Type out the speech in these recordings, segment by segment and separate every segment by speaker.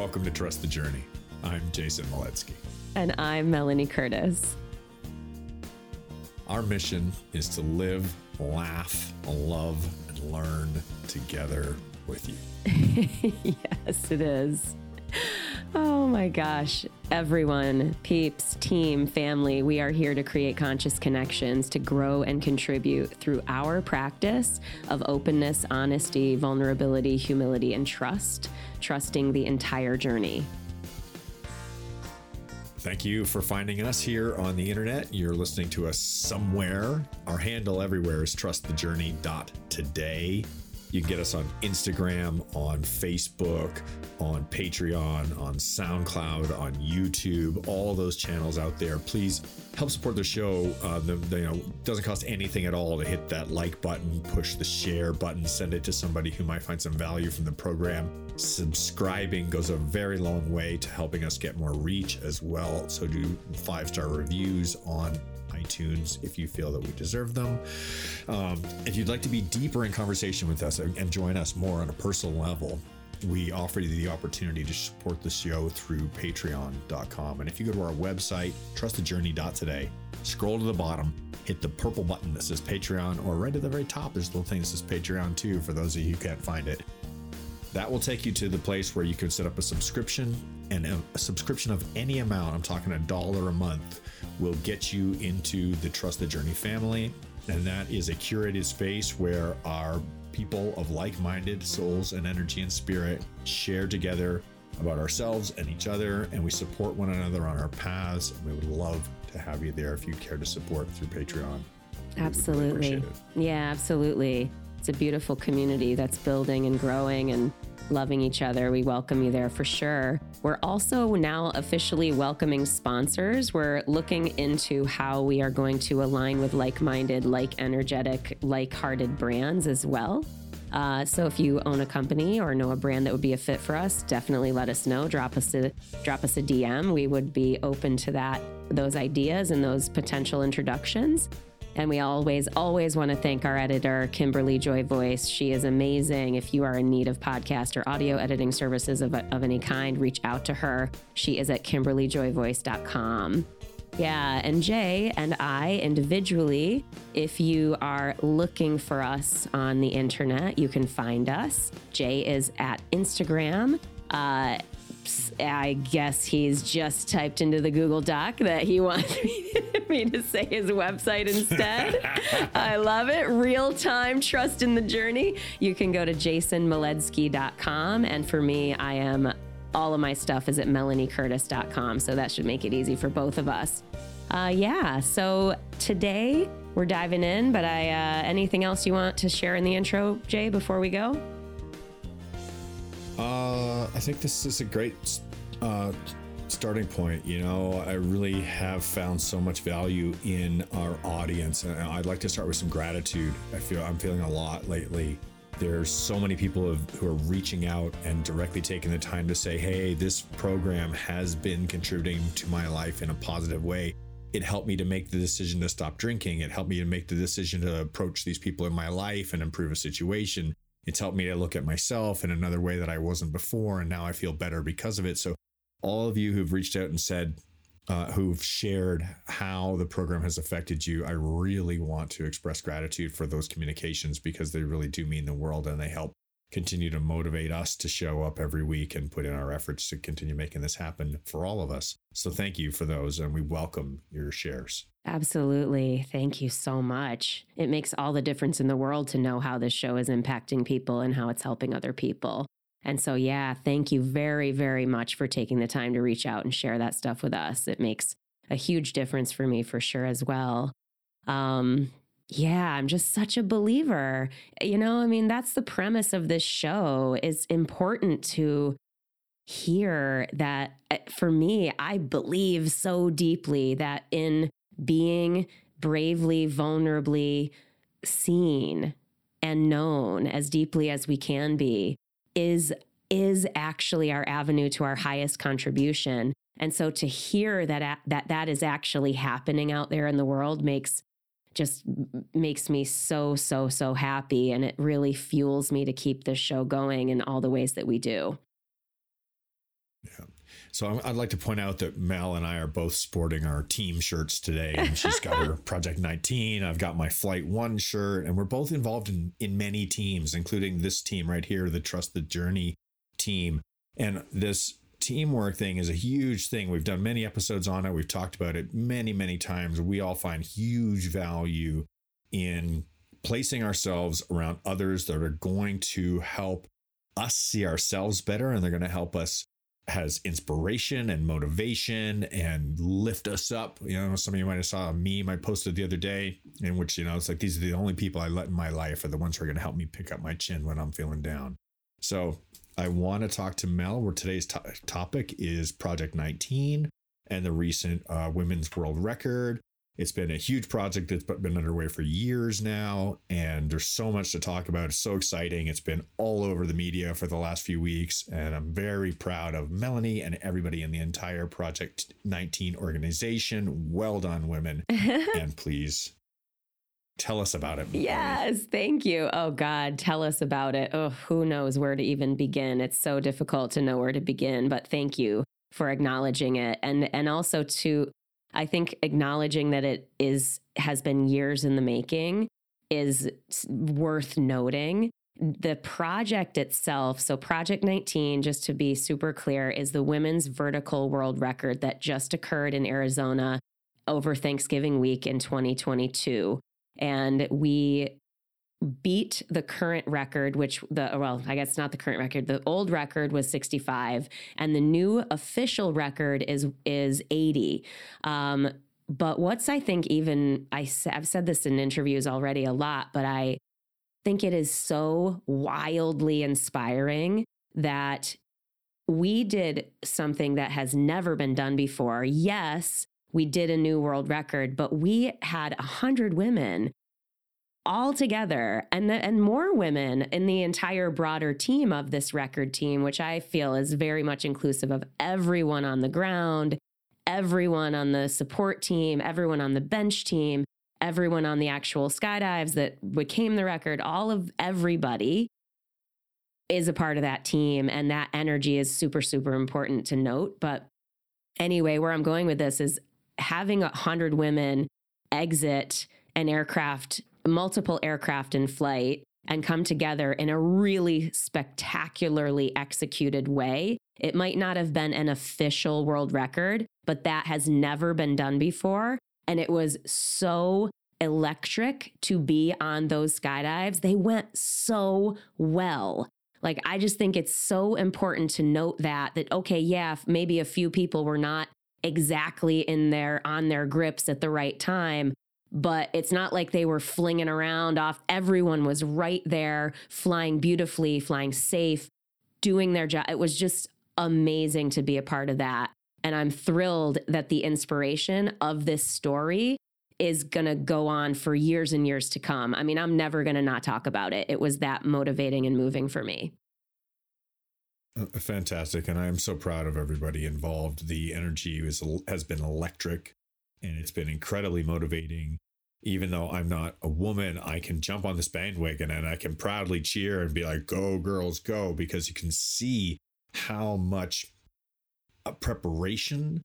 Speaker 1: welcome to Trust the Journey. I'm Jason Moledzki.
Speaker 2: And I'm Melanie Curtis.
Speaker 1: Our mission is to live, laugh, love, and learn together with
Speaker 2: you. yes, it is. Oh my gosh. Everyone, peeps, team, family, we are here to create conscious connections to grow and contribute through our practice of openness, honesty, vulnerability, humility, and trust, trusting the entire journey.
Speaker 1: Thank you for finding us here on the internet. You're listening to us somewhere. Our handle everywhere is trustthejourney.today. You can get us on Instagram, on Facebook, on Patreon, on SoundCloud, on YouTube, all those channels out there. Please help support the show. Uh, the, the, you know, doesn't cost anything at all to hit that like button, push the share button, send it to somebody who might find some value from the program. Subscribing goes a very long way to helping us get more reach as well. So do five star reviews on iTunes if you feel that we deserve them. Um, if you'd like to be deeper in conversation with us and join us more on a personal level, we offer you the opportunity to support the show through patreon.com. And if you go to our website, trustthejourney.today, scroll to the bottom, hit the purple button that says Patreon, or right at the very top, there's a little thing that says Patreon too, for those of you who can't find it. That will take you to the place where you can set up a subscription and a, a subscription of any amount. I'm talking a dollar a month will get you into the Trust the Journey family. And that is a curated space where our people of like minded souls and energy and spirit share together about ourselves and each other. And we support one another on our paths. And we would love to have you there if you care to support through Patreon.
Speaker 2: Absolutely. Really yeah, absolutely. It's a beautiful community that's building and growing and loving each other. We welcome you there for sure. We're also now officially welcoming sponsors. We're looking into how we are going to align with like minded, like energetic, like hearted brands as well. Uh, so if you own a company or know a brand that would be a fit for us, definitely let us know. Drop us a drop us a DM. We would be open to that, those ideas and those potential introductions. And we always, always want to thank our editor, Kimberly Joy Voice. She is amazing. If you are in need of podcast or audio editing services of, of any kind, reach out to her. She is at kimberlyjoyvoice.com. Yeah, and Jay and I individually, if you are looking for us on the internet, you can find us. Jay is at Instagram. Uh, I guess he's just typed into the Google Doc that he wants me to say his website instead. I love it. Real time trust in the journey. You can go to jasonmoledzki.com. And for me, I am all of my stuff is at melaniecurtis.com. So that should make it easy for both of us. Uh, yeah. So today we're diving in, but I, uh, anything else you want to share in the intro, Jay, before we go?
Speaker 1: Uh, I think this is a great uh, starting point. You know, I really have found so much value in our audience, and I'd like to start with some gratitude. I feel I'm feeling a lot lately. There's so many people who are reaching out and directly taking the time to say, "Hey, this program has been contributing to my life in a positive way." It helped me to make the decision to stop drinking. It helped me to make the decision to approach these people in my life and improve a situation it's helped me to look at myself in another way that I wasn't before. And now I feel better because of it. So, all of you who've reached out and said, uh, who've shared how the program has affected you, I really want to express gratitude for those communications because they really do mean the world and they help continue to motivate us to show up every week and put in our efforts to continue making this happen for all of us. So thank you for those and we welcome your shares.
Speaker 2: Absolutely. Thank you so much. It makes all the difference in the world to know how this show is impacting people and how it's helping other people. And so, yeah, thank you very, very much for taking the time to reach out and share that stuff with us. It makes a huge difference for me for sure as well. Um, yeah, I'm just such a believer. You know, I mean, that's the premise of this show. It's important to hear that uh, for me, I believe so deeply that in being bravely, vulnerably seen and known as deeply as we can be is is actually our avenue to our highest contribution. And so to hear that that that is actually happening out there in the world makes just makes me so so so happy and it really fuels me to keep this show going in all the ways that we do.
Speaker 1: Yeah. So I'd like to point out that Mel and I are both sporting our team shirts today. And she's got her Project 19. I've got my Flight One shirt, and we're both involved in in many teams, including this team right here, the Trust the Journey team. And this teamwork thing is a huge thing. We've done many episodes on it. We've talked about it many, many times. We all find huge value in placing ourselves around others that are going to help us see ourselves better and they're going to help us has inspiration and motivation and lift us up. You know, some of you might have saw a meme I posted the other day in which, you know, it's like these are the only people I let in my life are the ones who are going to help me pick up my chin when I'm feeling down. So I want to talk to Mel where today's to- topic is Project 19 and the recent uh, women's world record. It's been a huge project that's been underway for years now, and there's so much to talk about. It's so exciting. It's been all over the media for the last few weeks, and I'm very proud of Melanie and everybody in the entire Project 19 organization. Well done, women. and please tell us about it.
Speaker 2: Yes, thank you. Oh God, tell us about it. Oh, who knows where to even begin? It's so difficult to know where to begin, but thank you for acknowledging it and and also to I think acknowledging that it is has been years in the making is worth noting. The project itself, so Project 19, just to be super clear, is the women's vertical world record that just occurred in Arizona over Thanksgiving week in 2022. And we beat the current record, which the, well, I guess not the current record. The old record was 65 and the new official record is, is 80. Um, but what's, I think, even, I, I've said this in interviews already a lot, but I think it is so wildly inspiring that we did something that has never been done before. Yes, we did a new world record, but we had 100 women all together and the, and more women in the entire broader team of this record team which I feel is very much inclusive of everyone on the ground, everyone on the support team, everyone on the bench team, everyone on the actual skydives that became the record, all of everybody is a part of that team and that energy is super super important to note, but anyway, where I'm going with this is having a 100 women exit an aircraft multiple aircraft in flight and come together in a really spectacularly executed way. It might not have been an official world record, but that has never been done before. And it was so electric to be on those skydives. They went so well. Like, I just think it's so important to note that, that, okay, yeah, maybe a few people were not exactly in their on their grips at the right time, but it's not like they were flinging around off. Everyone was right there, flying beautifully, flying safe, doing their job. It was just amazing to be a part of that. And I'm thrilled that the inspiration of this story is going to go on for years and years to come. I mean, I'm never going to not talk about it. It was that motivating and moving for me.
Speaker 1: Uh, fantastic. And I am so proud of everybody involved. The energy is, has been electric and it's been incredibly motivating. Even though I'm not a woman, I can jump on this bandwagon and I can proudly cheer and be like, go, girls, go, because you can see how much uh, preparation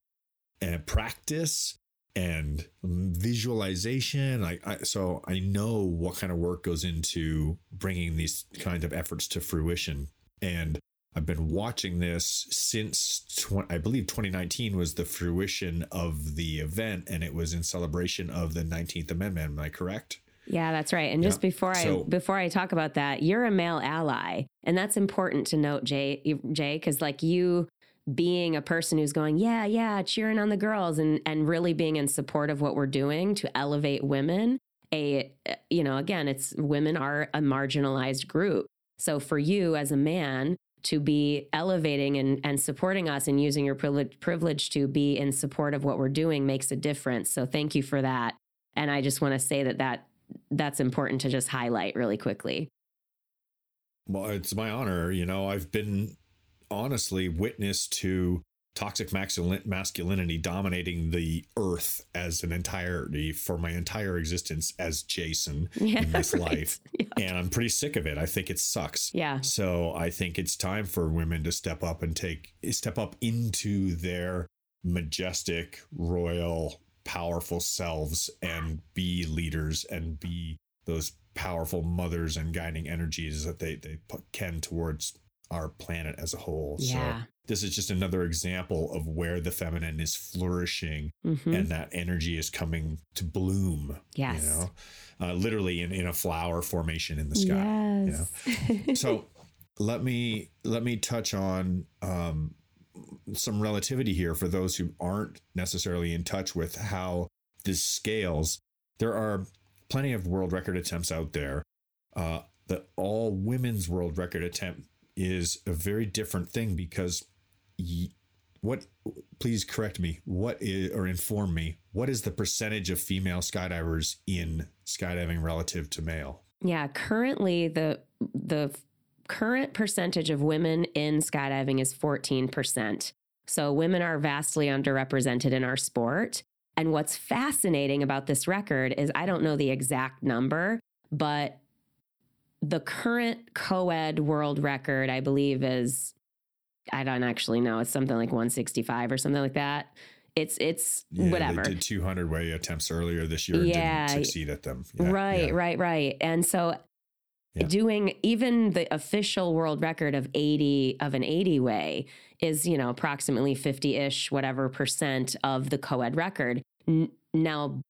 Speaker 1: and practice and visualization. I, I, so I know what kind of work goes into bringing these kinds of efforts to fruition. And I've been watching this since tw- I believe 2019 was the fruition of the event, and it was in celebration of the 19th Amendment. Am I correct?
Speaker 2: Yeah, that's right. And just before I before I talk about that, you're a male ally, and that's important to note, Jay. Jay, because like you being a person who's going, yeah, yeah, cheering on the girls, and and really being in support of what we're doing to elevate women. A you know, again, it's women are a marginalized group. So for you as a man to be elevating and, and supporting us and using your privilege, privilege to be in support of what we're doing makes a difference. So thank you for that. And I just want to say that, that that's important to just highlight really quickly.
Speaker 1: Well, it's my honor. You know, I've been honestly witness to toxic masculinity dominating the earth as an entirety for my entire existence as Jason yeah, in this right. life. Yeah. And I'm pretty sick of it. I think it sucks.
Speaker 2: Yeah.
Speaker 1: So I think it's time for women to step up and take step up into their majestic, royal, powerful selves and be leaders and be those powerful mothers and guiding energies that they they can towards our planet as a whole. Yeah. So this is just another example of where the feminine is flourishing mm-hmm. and that energy is coming to bloom.
Speaker 2: Yes.
Speaker 1: You know, uh, literally in, in a flower formation in the sky. Yes. You know? so let me let me touch on um, some relativity here for those who aren't necessarily in touch with how this scales. There are plenty of world record attempts out there. Uh, the all women's world record attempt is a very different thing because what please correct me. What is or inform me what is the percentage of female skydivers in skydiving relative to male?
Speaker 2: Yeah currently the the current percentage of women in skydiving is 14% so women are vastly underrepresented in our sport. And what's fascinating about this record is i don't know the exact number but the current co-ed world record i believe is I don't actually know. It's something like 165 or something like that. It's it's yeah, whatever.
Speaker 1: They did 200 way attempts earlier this year. Yeah, didn't succeed at them.
Speaker 2: Yeah, right, yeah. right, right. And so uh, yeah. doing even the official world record of 80 of an 80 way is you know approximately 50ish whatever percent of the co-ed record. N- now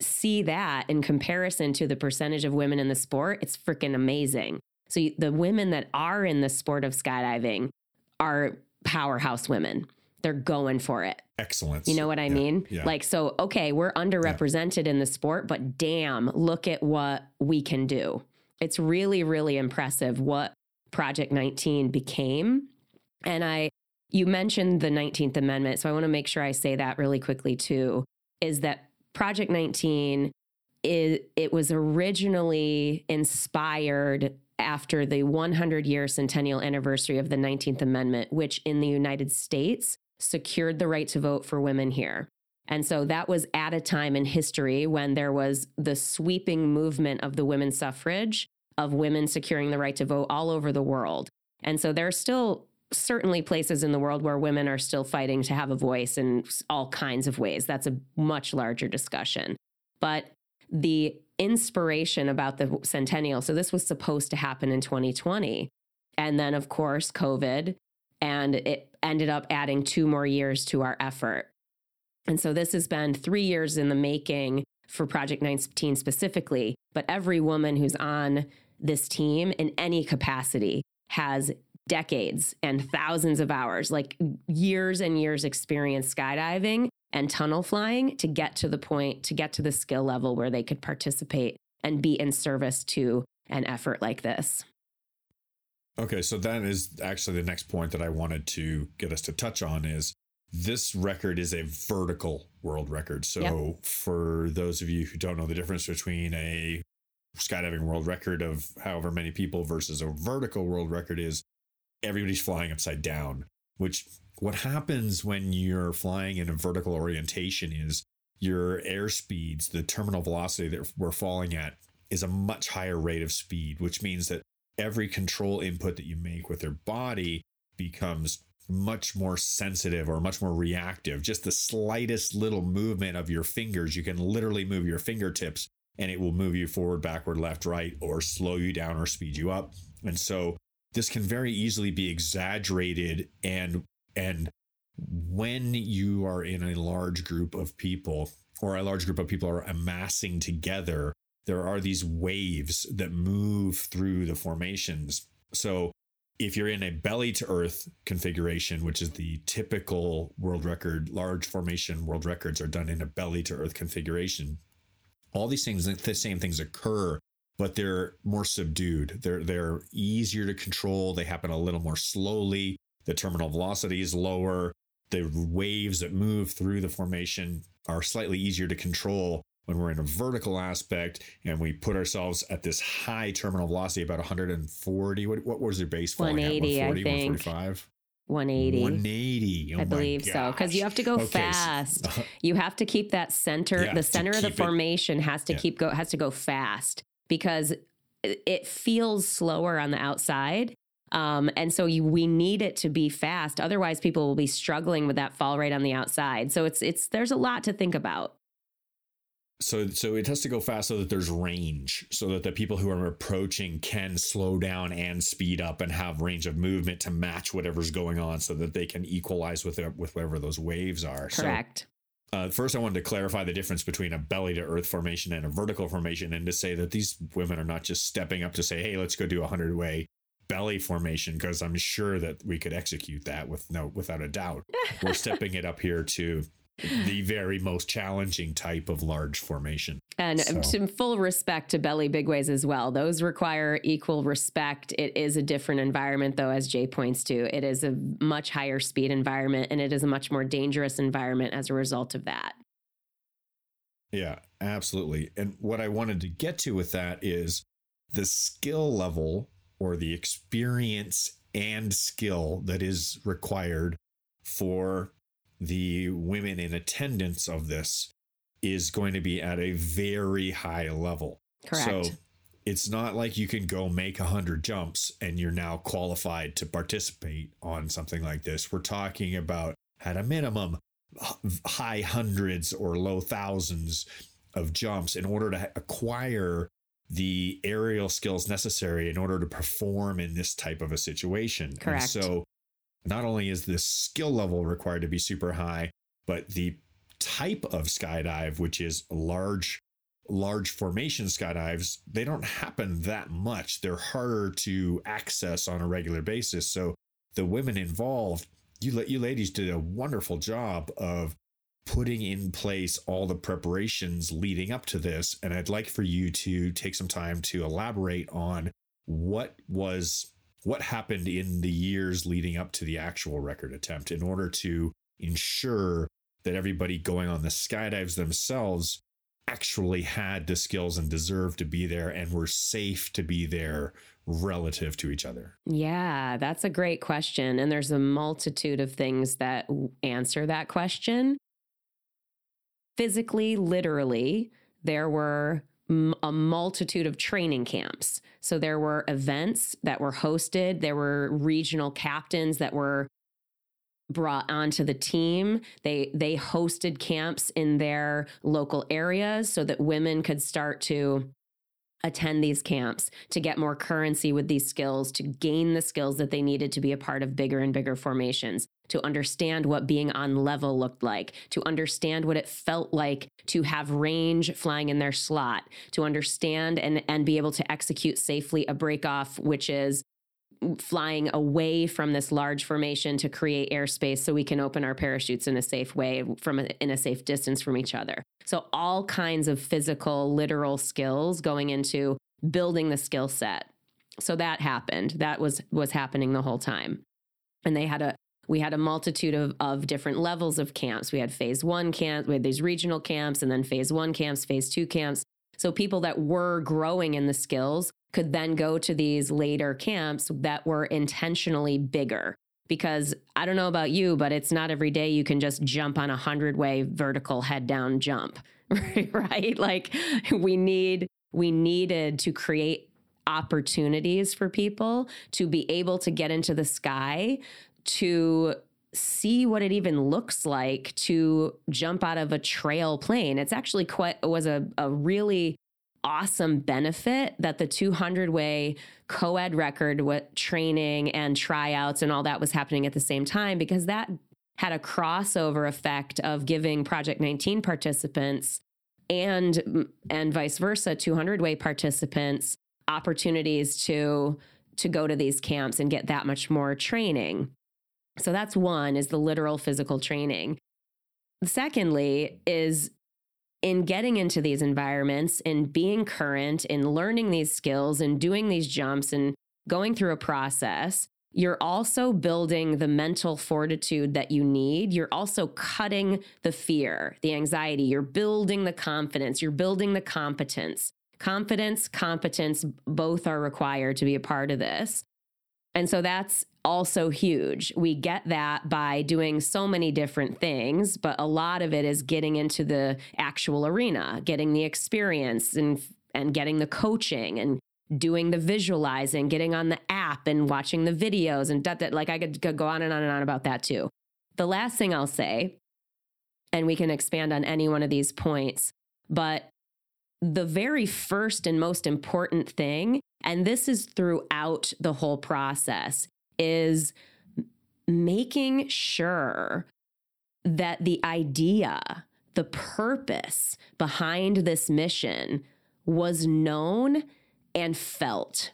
Speaker 2: see that in comparison to the percentage of women in the sport, it's freaking amazing. So the women that are in the sport of skydiving are powerhouse women. They're going for it.
Speaker 1: Excellent.
Speaker 2: You know what I yeah, mean? Yeah. Like, so, okay, we're underrepresented yeah. in the sport, but damn, look at what we can do. It's really, really impressive what Project 19 became. And I, you mentioned the 19th Amendment. So I want to make sure I say that really quickly too is that Project 19 is, it was originally inspired after the 100 year centennial anniversary of the 19th Amendment, which in the United States secured the right to vote for women here. And so that was at a time in history when there was the sweeping movement of the women's suffrage, of women securing the right to vote all over the world. And so there are still certainly places in the world where women are still fighting to have a voice in all kinds of ways. That's a much larger discussion. But the inspiration about the centennial. So this was supposed to happen in 2020. And then, of course, COVID, and it ended up adding two more years to our effort. And so this has been three years in the making for Project 19 specifically. But every woman who's on this team in any capacity has decades and thousands of hours, like years and years experience skydiving and tunnel flying to get to the point, to get to the skill level where they could participate and be in service to an effort like this.
Speaker 1: Okay, so that is actually the next point that I wanted to get us to touch on is this record is a vertical world record. So yep. for those of you who don't know the difference between a skydiving world record of however many people versus a vertical world record is everybody's flying upside down, which what happens when you're flying in a vertical orientation is your air speeds, the terminal velocity that we're falling at, is a much higher rate of speed, which means that every control input that you make with your body becomes much more sensitive or much more reactive. Just the slightest little movement of your fingers, you can literally move your fingertips and it will move you forward, backward, left, right, or slow you down or speed you up. And so this can very easily be exaggerated and and when you are in a large group of people or a large group of people are amassing together, there are these waves that move through the formations. So if you're in a belly to earth configuration, which is the typical world record, large formation world records are done in a belly to earth configuration. All these things, the same things occur, but they're more subdued. They're they're easier to control. They happen a little more slowly. The terminal velocity is lower. The waves that move through the formation are slightly easier to control when we're in a vertical aspect and we put ourselves at this high terminal velocity, about 140. What, what was your base?
Speaker 2: 180, 140, I think.
Speaker 1: 145?
Speaker 2: 180.
Speaker 1: 180. Oh
Speaker 2: I believe so. Because you have to go okay, fast. So, uh, you have to keep that center, yeah, the center of the formation it, has to yeah. keep go has to go fast because it feels slower on the outside. Um, and so you, we need it to be fast. Otherwise, people will be struggling with that fall rate on the outside. So it's it's there's a lot to think about
Speaker 1: so so it has to go fast so that there's range so that the people who are approaching can slow down and speed up and have range of movement to match whatever's going on so that they can equalize with it, with whatever those waves are
Speaker 2: correct
Speaker 1: so, uh, first i wanted to clarify the difference between a belly to earth formation and a vertical formation and to say that these women are not just stepping up to say hey let's go do a 100 way belly formation because i'm sure that we could execute that with no without a doubt we're stepping it up here to the very most challenging type of large formation.
Speaker 2: And so. full respect to belly bigways as well. Those require equal respect. It is a different environment, though, as Jay points to. It is a much higher speed environment and it is a much more dangerous environment as a result of that.
Speaker 1: Yeah, absolutely. And what I wanted to get to with that is the skill level or the experience and skill that is required for the women in attendance of this is going to be at a very high level.
Speaker 2: Correct.
Speaker 1: So it's not like you can go make a hundred jumps and you're now qualified to participate on something like this. We're talking about at a minimum high hundreds or low thousands of jumps in order to acquire the aerial skills necessary in order to perform in this type of a situation.
Speaker 2: Correct.
Speaker 1: And so not only is the skill level required to be super high, but the type of skydive, which is large, large formation skydives, they don't happen that much. They're harder to access on a regular basis. So the women involved, you you ladies did a wonderful job of putting in place all the preparations leading up to this. And I'd like for you to take some time to elaborate on what was what happened in the years leading up to the actual record attempt in order to ensure that everybody going on the skydives themselves actually had the skills and deserved to be there and were safe to be there relative to each other?
Speaker 2: Yeah, that's a great question. And there's a multitude of things that answer that question. Physically, literally, there were a multitude of training camps. So there were events that were hosted, there were regional captains that were brought onto the team. They they hosted camps in their local areas so that women could start to attend these camps to get more currency with these skills, to gain the skills that they needed to be a part of bigger and bigger formations, to understand what being on level looked like, to understand what it felt like to have range flying in their slot, to understand and, and be able to execute safely a break off, which is flying away from this large formation to create airspace so we can open our parachutes in a safe way from a, in a safe distance from each other. So all kinds of physical literal skills going into building the skill set. So that happened. That was was happening the whole time. And they had a we had a multitude of, of different levels of camps. We had phase one camps, we had these regional camps, and then phase one camps, phase two camps. So people that were growing in the skills could then go to these later camps that were intentionally bigger. Because I don't know about you, but it's not every day you can just jump on a hundred way vertical head down jump, right? Like we need, we needed to create opportunities for people to be able to get into the sky to see what it even looks like to jump out of a trail plane. It's actually quite was a, a really awesome benefit that the 200 way co-ed record what training and tryouts and all that was happening at the same time because that had a crossover effect of giving project 19 participants and and vice versa 200 way participants opportunities to to go to these camps and get that much more training so that's one is the literal physical training secondly is in getting into these environments and being current in learning these skills and doing these jumps and going through a process, you're also building the mental fortitude that you need. You're also cutting the fear, the anxiety. You're building the confidence. You're building the competence. Confidence, competence, both are required to be a part of this. And so that's also huge. We get that by doing so many different things, but a lot of it is getting into the actual arena, getting the experience and and getting the coaching and doing the visualizing, getting on the app and watching the videos and that, that like I could, could go on and on and on about that too. The last thing I'll say, and we can expand on any one of these points, but the very first and most important thing, and this is throughout the whole process, is making sure that the idea, the purpose behind this mission was known and felt.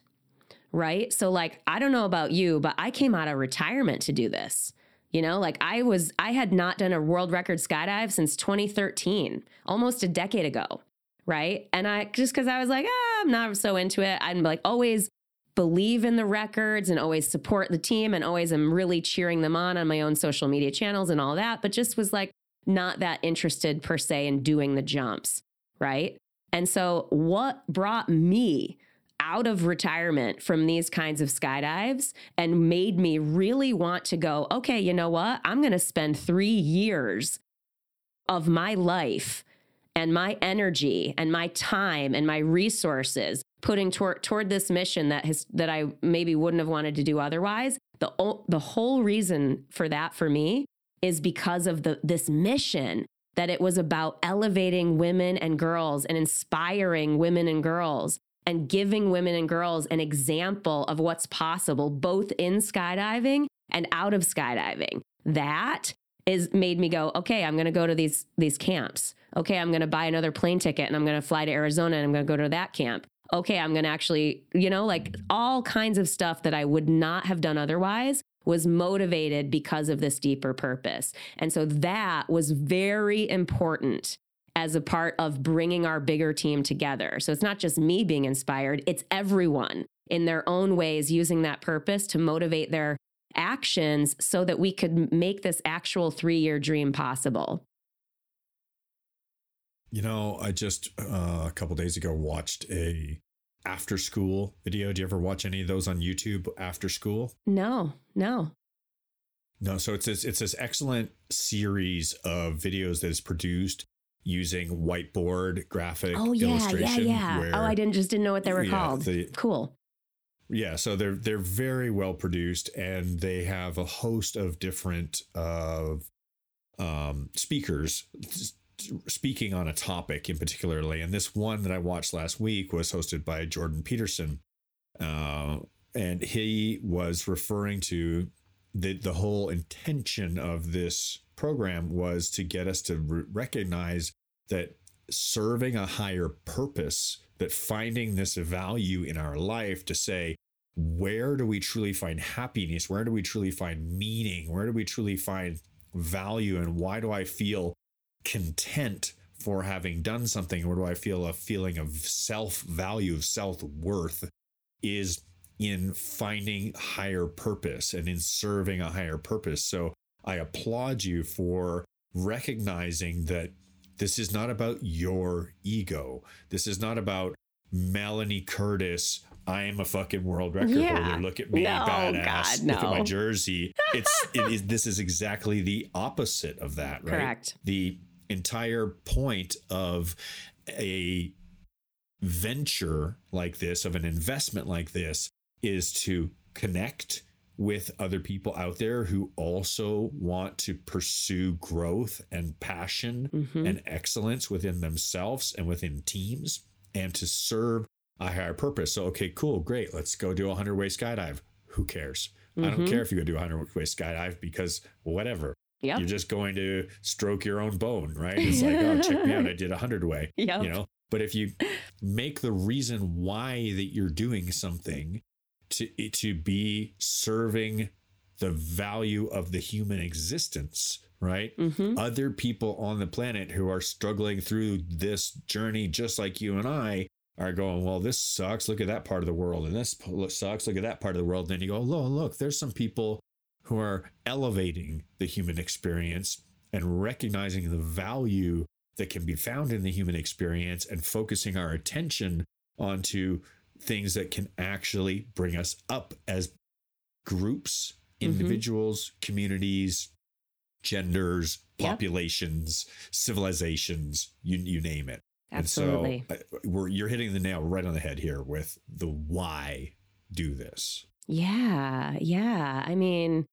Speaker 2: Right. So, like, I don't know about you, but I came out of retirement to do this. You know, like I was, I had not done a world record skydive since 2013, almost a decade ago. Right. And I just because I was like, ah, I'm not so into it. I'm like always believe in the records and always support the team and always am really cheering them on on my own social media channels and all that, but just was like not that interested per se in doing the jumps. Right. And so, what brought me out of retirement from these kinds of skydives and made me really want to go, okay, you know what? I'm going to spend three years of my life and my energy and my time and my resources putting toward toward this mission that has that I maybe wouldn't have wanted to do otherwise. The the whole reason for that for me is because of the this mission that it was about elevating women and girls and inspiring women and girls and giving women and girls an example of what's possible, both in skydiving and out of skydiving. That is made me go, okay, I'm going to go to these these camps. Okay, I'm going to buy another plane ticket and I'm going to fly to Arizona and I'm going to go to that camp. Okay, I'm going to actually, you know, like all kinds of stuff that I would not have done otherwise was motivated because of this deeper purpose. And so that was very important as a part of bringing our bigger team together. So it's not just me being inspired, it's everyone in their own ways using that purpose to motivate their actions so that we could make this actual three year dream possible.
Speaker 1: You know, I just uh, a couple days ago watched a After Skool video. Do you ever watch any of those on YouTube After Skool?
Speaker 2: No, no.
Speaker 1: No, so it's this, it's this excellent series of videos that is produced using whiteboard graphic
Speaker 2: oh, yeah,
Speaker 1: illustration.
Speaker 2: Yeah, yeah. Where, oh, I didn't just didn't know what they were yeah, called. The, cool.
Speaker 1: Yeah, so they're they're very well produced, and they have a host of different uh, um, speakers speaking on a topic in particularly. And this one that I watched last week was hosted by Jordan Peterson. Uh, and he was referring to the, the whole intention of this program was to get us to re- recognize that serving a higher purpose, that finding this value in our life to say, where do we truly find happiness? Where do we truly find meaning? Where do we truly find value? And why do I feel content for having done something or do I feel a feeling of self value, of self worth is in finding higher purpose and in serving a higher purpose. So I applaud you for recognizing that this is not about your ego. This is not about Melanie Curtis. I am a fucking world record yeah. holder. Look at me, no, badass. God, no. Look at my jersey. It's it is this is exactly the opposite of that, right?
Speaker 2: Correct.
Speaker 1: The entire point of a venture like this, of an investment like this, is to connect with other people out there who also want to pursue growth and passion mm-hmm. and excellence within themselves and within teams and to serve a higher purpose. So, okay, cool, great. Let's go do a 100 way skydive. Who cares? Mm-hmm. I don't mm-hmm. care if you go do a 100 way skydive because whatever. Yep. You're just going to stroke your own bone, right? It's like, oh, check me out. I did a hundred way. Yeah. You know, but if you make the reason why that you're doing something to to be serving the value of the human existence, right? Mm-hmm. Other people on the planet who are struggling through this journey just like you and I are going, well, this sucks. Look at that part of the world. And this sucks. Look at that part of the world. And then you go, oh, look, there's some people who are elevating the human experience and recognizing the value that can be found in the human experience and focusing our attention onto things that can actually bring us up as groups, mm-hmm. individuals, mm-hmm. communities, genders, populations, yep. civilizations, you you name it.
Speaker 2: Absolutely.
Speaker 1: And so uh, we're, you're hitting the nail right on the head here with the why do this.
Speaker 2: Yeah, yeah. I mean,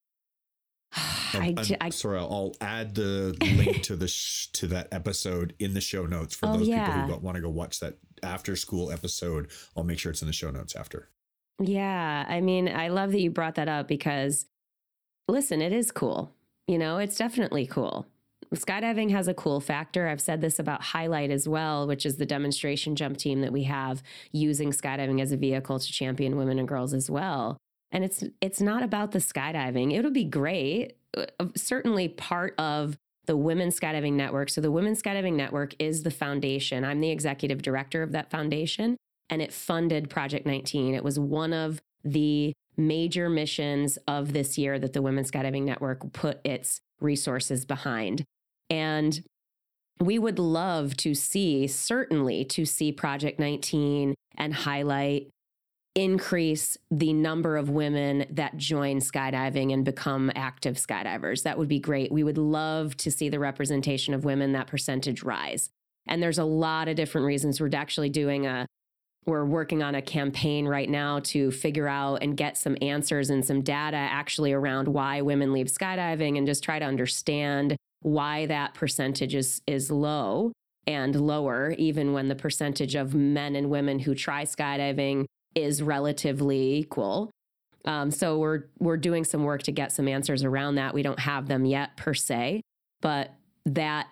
Speaker 1: I, I, sorry, I'll add the link to the sh- to that episode in the show notes for oh, those yeah. people who want to go watch that After Skool episode. I'll make sure it's in the show notes after.
Speaker 2: Yeah, I mean, I love that you brought that up because listen, it is cool. You know, it's definitely cool. Skydiving has a cool factor. I've said this about Highlight as well, which is the demonstration jump team that we have using skydiving as a vehicle to champion women and girls as well. And it's it's not about the skydiving. It'll be great. Uh, certainly part of the Women's Skydiving Network. So the Women's Skydiving Network is the foundation. I'm the executive director of that foundation and it funded Project 19. It was one of the major missions of this year that the Women's Skydiving Network put its resources behind. And we would love to see, certainly to see Project 19 and highlight increase the number of women that join skydiving and become active skydivers. That would be great. We would love to see the representation of women, that percentage rise. And there's a lot of different reasons. We're actually doing a we're working on a campaign right now to figure out and get some answers and some data actually around why women leave skydiving and just try to understand why that percentage is is low and lower even when the percentage of men and women who try skydiving is relatively equal. Um, so we're we're doing some work to get some answers around that. We don't have them yet per se, but that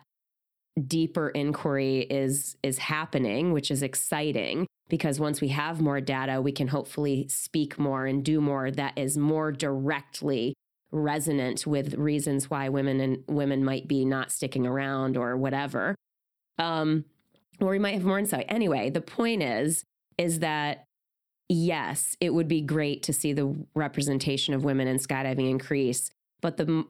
Speaker 2: deeper inquiry is is happening, which is exciting because once we have more data, we can hopefully speak more and do more that is more directly resonant with reasons why women and women might be not sticking around or whatever. Um, or we might have more insight. Anyway, the point is, is that yes, it would be great to see the representation of women in skydiving increase, but the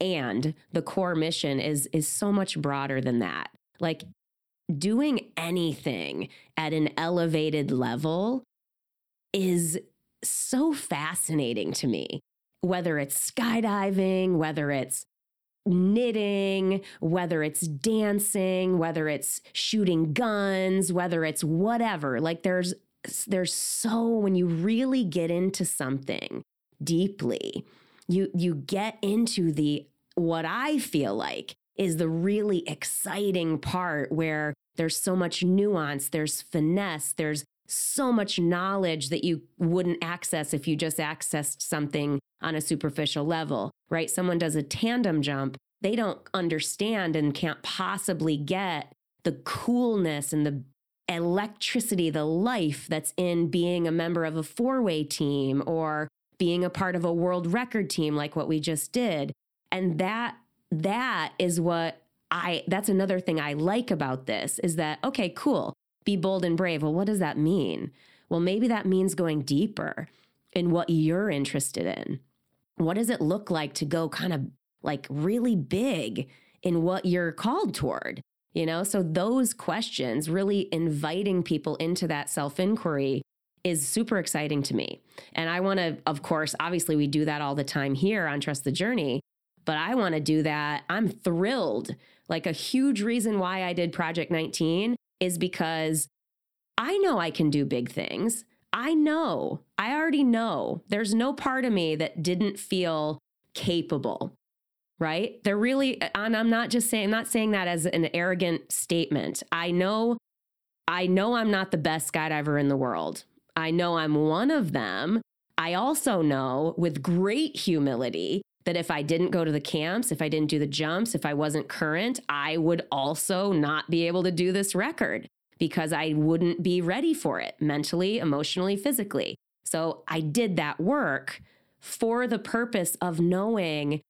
Speaker 2: and the core mission is is so much broader than that. Like doing anything at an elevated level is so fascinating to me. Whether it's skydiving, whether it's knitting, whether it's dancing, whether it's shooting guns, whether it's whatever. Like there's there's so when you really get into something deeply, you you get into the what I feel like is the really exciting part where there's so much nuance, there's finesse, there's so much knowledge that you wouldn't access if you just accessed something on a superficial level, right? Someone does a tandem jump, they don't understand and can't possibly get the coolness and the electricity, the life that's in being a member of a four way team or being a part of a world record team like what we just did. And that that is what I that's another thing I like about this is that okay, cool. Be bold and brave. Well, what does that mean? Well, maybe that means going deeper in what you're interested in. What does it look like to go kind of like really big in what you're called toward? You know, so those questions, really inviting people into that self inquiry is super exciting to me. And I want to, of course, obviously, we do that all the time here on Trust the Journey, but I want to do that. I'm thrilled. Like a huge reason why I did Project 19 is because I know I can do big things. I know, I already know. There's no part of me that didn't feel capable right? They're really, and I'm not just saying, I'm not saying that as an arrogant statement. I know, I know I'm not the best skydiver in the world. I know I'm one of them. I also know with great humility that if I didn't go to the camps, if I didn't do the jumps, if I wasn't current, I would also not be able to do this record because I wouldn't be ready for it mentally, emotionally, physically. So I did that work for the purpose of knowing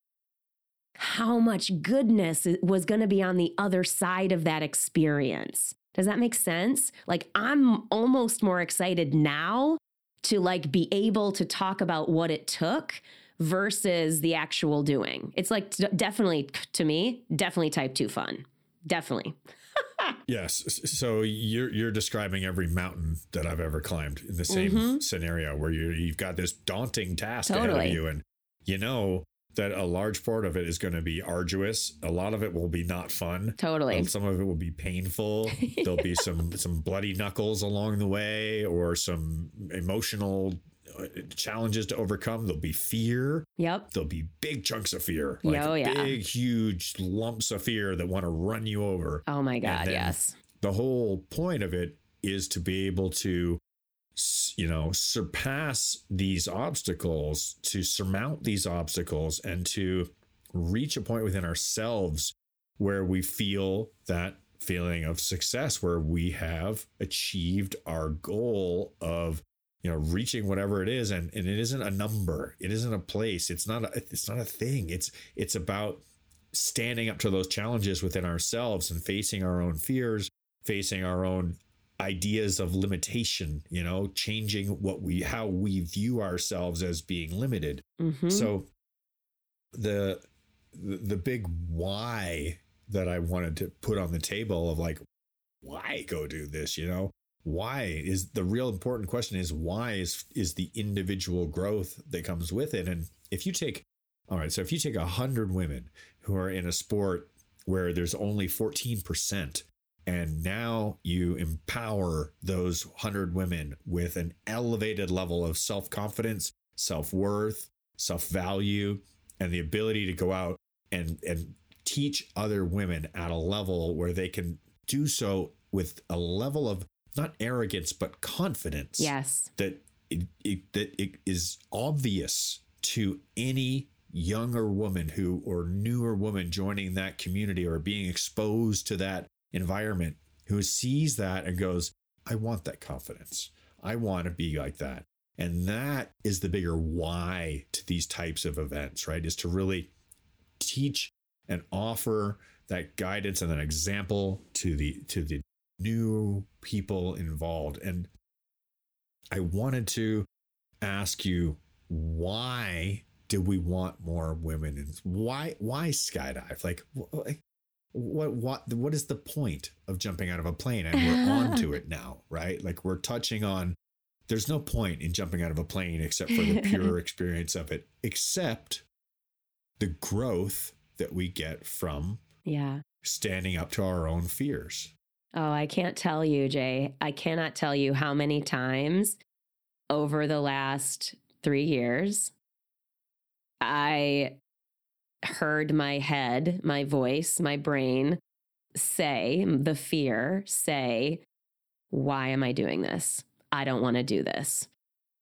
Speaker 2: how much goodness was going to be on the other side of that experience. Does that make sense? Like I'm almost more excited now to like be able to talk about what it took versus the actual doing. It's like definitely to me, definitely type 2 fun. Definitely.
Speaker 1: yes. So you're you're describing every mountain that I've ever climbed in the same mm-hmm. scenario where you you've got this daunting task totally. ahead of you, and you know that a large part of it is going to be arduous. A lot of it will be not fun.
Speaker 2: Totally. Um,
Speaker 1: some of it will be painful. There'll be some some bloody knuckles along the way, or some emotional uh, challenges to overcome. There'll be fear.
Speaker 2: Yep.
Speaker 1: There'll be big chunks of fear. Like oh, yeah. Big, huge lumps of fear that want to run you over.
Speaker 2: Oh my God. Yes.
Speaker 1: The whole point of it is to be able to you know surpass these obstacles to surmount these obstacles and to reach a point within ourselves where we feel that feeling of success where we have achieved our goal of you know reaching whatever it is. And, and it isn't a number. It isn't a place. It's not a, it's not a thing. It's it's about standing up to those challenges within ourselves and facing our own fears facing our own ideas of limitation you know changing what we how we view ourselves as being limited. Mm-hmm. so the the big why that i wanted to put on the table of like why go do this you know? Why is the real important question is why is is the individual growth that comes with it? And if you take all right so if you take a hundred women who are in a sport where there's only 14% and now you empower those 100 women with an elevated level of self confidence, self worth, self value, and the ability to go out and, and teach other women at a level where they can do so with a level of not arrogance, but confidence.
Speaker 2: Yes.
Speaker 1: That it, it, that it is obvious to any younger woman who or newer woman joining that community or being exposed to that environment who sees that and goes, I want that confidence. I want to be like that. And that is the bigger why to these types of events, right? Is to really teach and offer that guidance and an example to the to the new people involved. And I wanted to ask you why do we want more women and why why skydive like what what what is the point of jumping out of a plane? And we're on to it now right? Like we're touching on there's no point in jumping out of a plane except for the pure experience of it except the growth that we get from
Speaker 2: yeah.
Speaker 1: standing up to our own fears.
Speaker 2: Oh i can't tell you jay. I cannot tell you how many times over the last 3 years i heard my head, my voice, my brain say, the fear say, why am I doing this? I don't want to do this.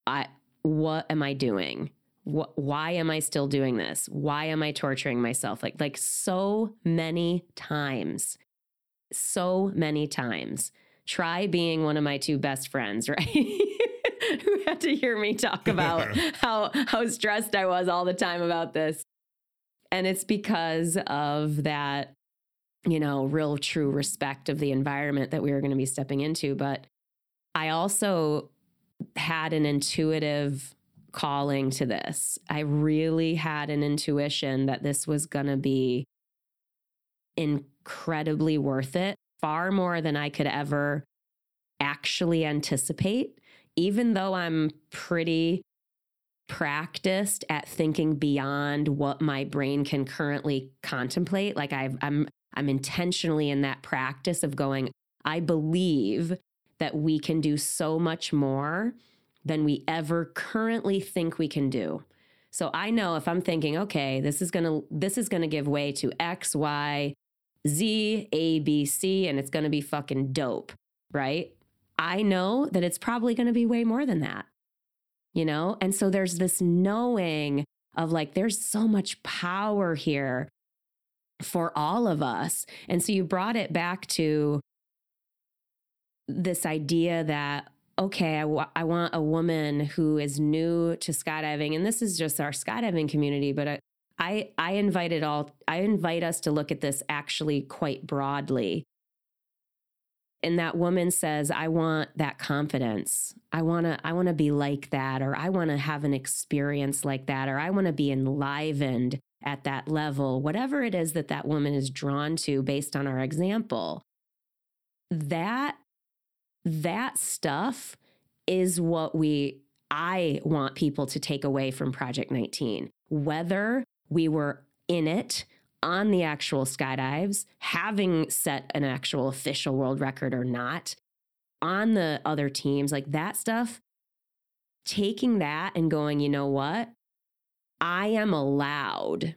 Speaker 2: I what am I doing? What, why am I still doing this? Why am I torturing myself? Like like so many times. So many times. Try being one of my two best friends, right? Who had to hear me talk about how how stressed I was all the time about this. And it's because of that, you know, real true respect of the environment that we were going to be stepping into. But I also had an intuitive calling to this. I really had an intuition that this was going to be incredibly worth it, far more than I could ever actually anticipate. Even though I'm pretty practiced at thinking beyond what my brain can currently contemplate. Like I've, I'm, I'm intentionally in that practice of going, I believe that we can do so much more than we ever currently think we can do. So I know if I'm thinking, okay, this is gonna this is gonna give way to X, Y, Z, A, B, C, and it's gonna be fucking dope, right? I know that it's probably gonna be way more than that you know? And so there's this knowing of like, there's so much power here for all of us. And so you brought it back to this idea that, okay, I, w- I want a woman who is new to skydiving. And this is just our skydiving community, but I, I, I invite it all, I invite us to look at this actually quite broadly and that woman says i want that confidence i want to i want to be like that or i want to have an experience like that or i want to be enlivened at that level whatever it is that that woman is drawn to based on our example that that stuff is what we I want people to take away from Project 19. Whether we were in it on the actual skydives, having set an actual official world record or not, on the other teams, like that stuff, taking that and going, you know what? I am allowed.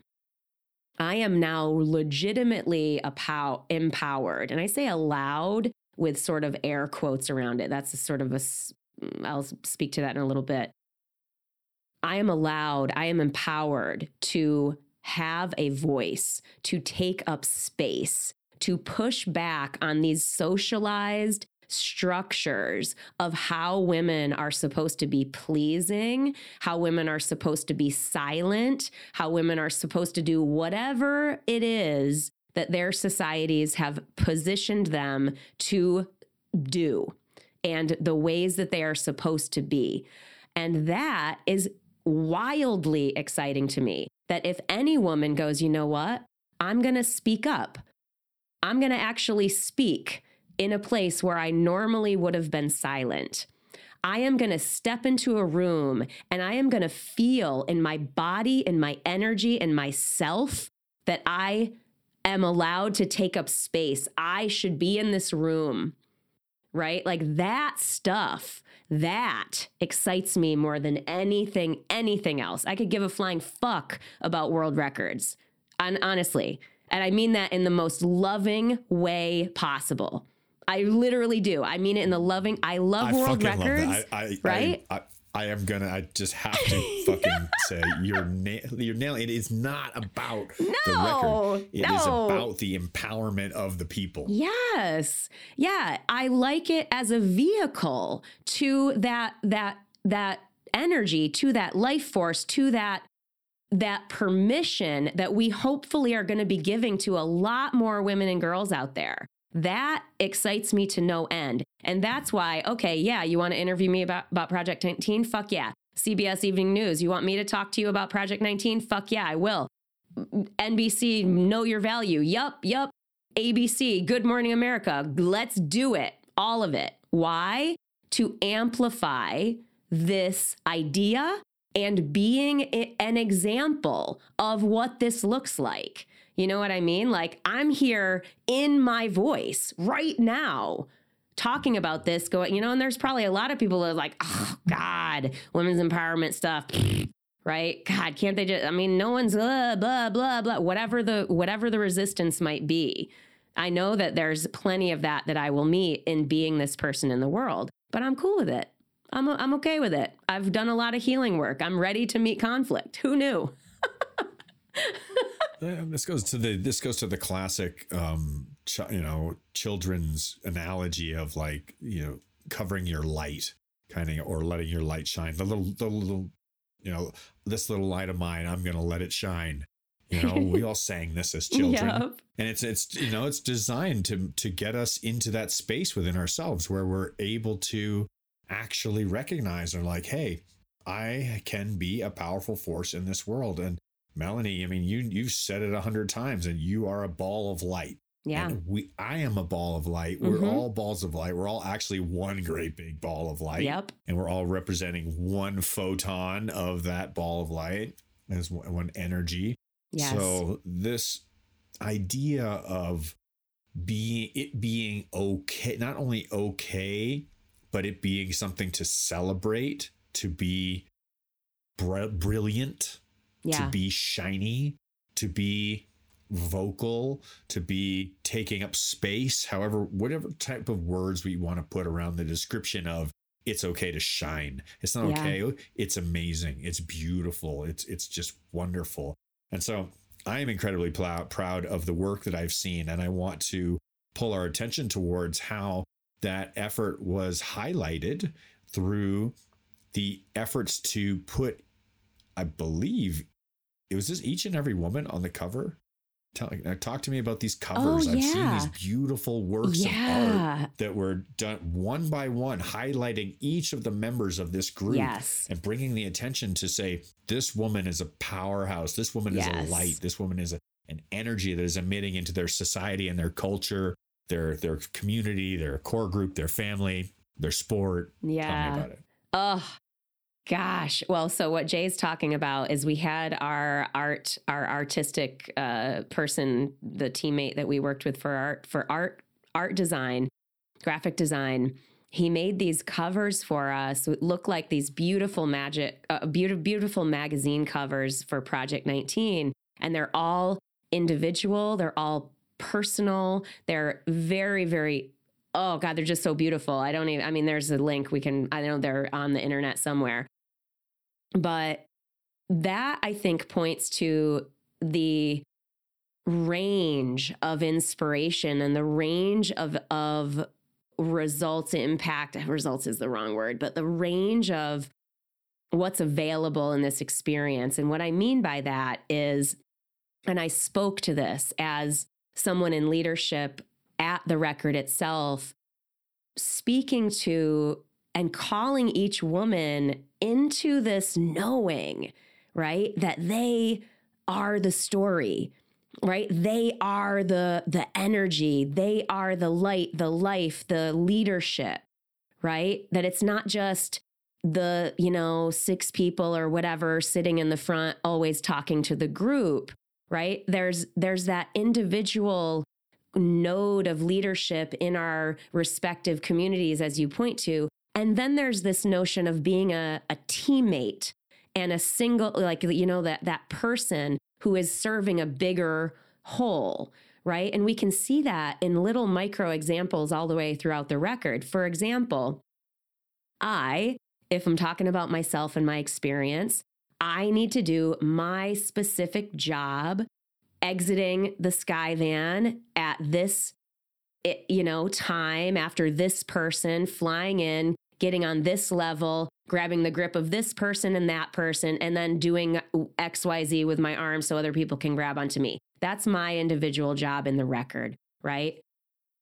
Speaker 2: I am now legitimately pow- empowered. And I say allowed with sort of air quotes around it. That's a sort of a, mm, I'll speak to that in a little bit. I am allowed, I am empowered to have a voice, to take up space, to push back on these socialized structures of how women are supposed to be pleasing, how women are supposed to be silent, how women are supposed to do whatever it is that their societies have positioned them to do and the ways that they are supposed to be. And that is wildly exciting to me that if any woman goes, you know what? I'm going to speak up. I'm going to actually speak in a place where I normally would have been silent. I am going to step into a room and I am going to feel in my body, in my energy, in myself that I am allowed to take up space. I should be in this room, right? Like that stuff, that excites me more than anything, anything else. I could give a flying fuck about world records. And honestly, and I mean that in the most loving way possible. I literally do. I mean it in the loving. I love I world records. Love I, I, right?
Speaker 1: I, I am gonna. I just have to fucking say you're na- you're nailing. It is not about no, the record. It no. is about the empowerment of the people.
Speaker 2: Yes, yeah. I like it as a vehicle to that that that energy, to that life force, to that that permission that we hopefully are going to be giving to a lot more women and girls out there. That excites me to no end. And that's why, okay, yeah, you want to interview me about, about Project 19? Fuck yeah. CBS Evening News, you want me to talk to you about Project 19? Fuck yeah, I will. NBC, know your value. Yup, yup. ABC, Good Morning America, let's do it. All of it. Why? To amplify this idea and being an example of what this looks like. You know what I mean? Like, I'm here in my voice right now talking about this, going, you know, and there's probably a lot of people that are like, oh, God, women's empowerment stuff. Right? God, can't they just? I mean, no one's blah blah blah blah. Whatever the whatever the resistance might be, I know that there's plenty of that that I will meet in being this person in the world. But I'm cool with it. I'm I'm okay with it. I've done a lot of healing work. I'm ready to meet conflict. Who knew?
Speaker 1: this goes to the this goes to the classic um ch- you know children's analogy of like you know covering your light kind of or letting your light shine. The little the little you know this little light of mine i'm gonna let it shine. You know we all sang this as children. Yep. and it's it's you know it's designed to to get us into that space within ourselves where we're able to actually recognize or like hey i can be a powerful force in this world. And Melanie, I mean, you you've said it a hundred times, and you are a ball of light.
Speaker 2: Yeah.
Speaker 1: And we I am a ball of light. We're mm-hmm. all balls of light. We're all actually one great big ball of light.
Speaker 2: Yep.
Speaker 1: And we're all representing one photon of that ball of light as one energy. Yes. So this idea of being it being okay, not only okay, but it being something to celebrate, to be br- brilliant, yeah. to be shiny, to be vocal, to be taking up space, however, whatever type of words we want to put around the description of it's okay to shine. It's not yeah. okay. Oh, it's amazing. It's beautiful. It's it's just wonderful. And so I am incredibly pl- proud of the work that I've seen, and I want to pull our attention towards how that effort was highlighted through the efforts to put, I believe, it was just each and every woman on the cover. Talk, uh, talk to me about these covers. Oh, I've seen these beautiful works yeah. of art that were done one by one, highlighting each of the members of this group
Speaker 2: yes.
Speaker 1: and bringing the attention to say, this woman is a powerhouse. This woman yes. is a light. This woman is a, an energy that is emitting into their society and their culture their their community, their core group, their family, their sport.
Speaker 2: Yeah. Tell me about it. Oh, Gosh. Well, so what Jay's talking about is we had our art, our artistic uh, person, the teammate that we worked with for art, for art, art design, graphic design. He made these covers for us. It look like these beautiful magic, uh, beautiful, beautiful magazine covers for Project 19, and they're all individual. They're all personal. They're very, very oh god they're just so beautiful i don't even i mean there's a link we can i know they're on the internet somewhere but that I think points to the range of inspiration and the range of of results impact results is the wrong word but the range of what's available in this experience. And what i mean by that is and i spoke to this as someone in leadership at the record itself speaking to and calling each woman into this knowing, right? That they are the story, right? They are the the energy, they are the light, the life, the leadership, right? That it's not just the, you know, six people or whatever sitting in the front always talking to the group, right? There's there's that individual node of leadership in our respective communities as you point to and then there's this notion of being a, a teammate and a single, like, you know, that, that person who is serving a bigger whole, right? And we can see that in little micro examples all the way throughout the record. For example, I, if I'm talking about myself and my experience, I need to do my specific job exiting the Skyvan at this you know time after this person flying in getting on this level, grabbing the grip of this person and that person, and then doing XYZ with my arms so other people can grab onto me. That's my individual job in the record, right?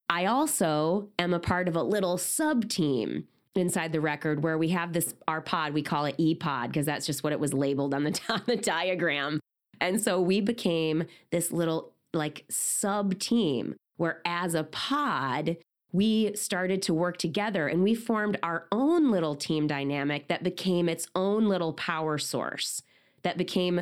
Speaker 2: I also am a part of a little sub team inside the record where we have this our pod we call it e-pod because that's just what it was labeled on the on the diagram and so we became this little like sub team where as a pod we started to work together and we formed our own little team dynamic that became its own little power source that became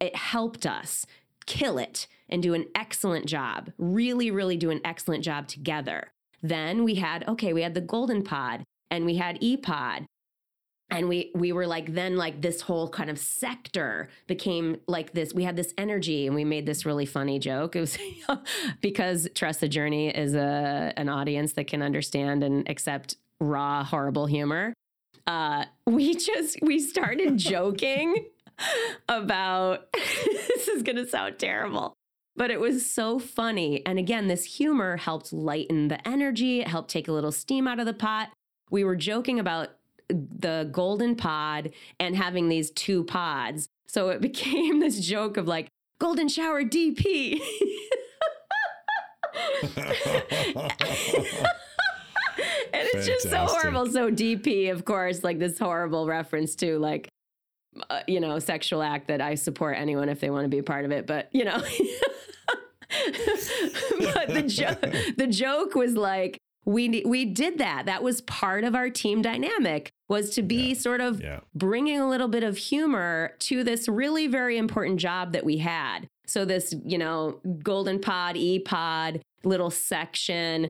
Speaker 2: it helped us kill it and do an excellent job really really do an excellent job together. Then we had okay we had the golden pod and we had epod and we we were like then like this whole kind of sector became like this we had this energy and we made this really funny joke. It was because trust the journey is a an audience that can understand and accept raw horrible humor. Uh we just we started joking about this is going to sound terrible but it was so funny. And again this humor helped lighten the energy it helped take a little steam out of the pot. We were joking about the golden pod and having these two pods. So it became this joke of like golden shower DP. and it's Fantastic. just so horrible. So DP, of course, like this horrible reference to like, uh, you know, sexual act that I support anyone if they want to be a part of it. But you know, but the joke, the joke was like, we we did that. That was part of our team dynamic was to be yeah. sort of yeah. bringing a little bit of humor to this really very important job that we had. So this, you know, golden pod, e pod, little section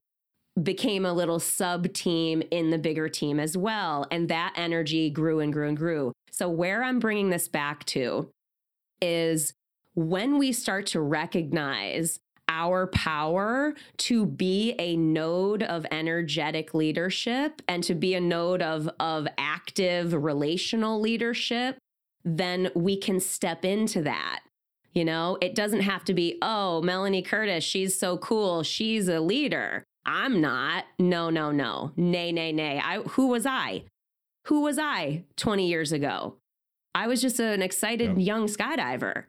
Speaker 2: became a little sub team in the bigger team as well, and that energy grew and grew and grew. So where I'm bringing this back to is when we start to recognize our power to be a node of energetic leadership and to be a node of, of active relational leadership, then we can step into that. You know, it doesn't have to be, oh, Melanie Curtis, she's so cool. She's a leader. I'm not. No, no, no. Nay, nay, nay. I who was I? Who was I 20 years ago? I was just an excited young skydiver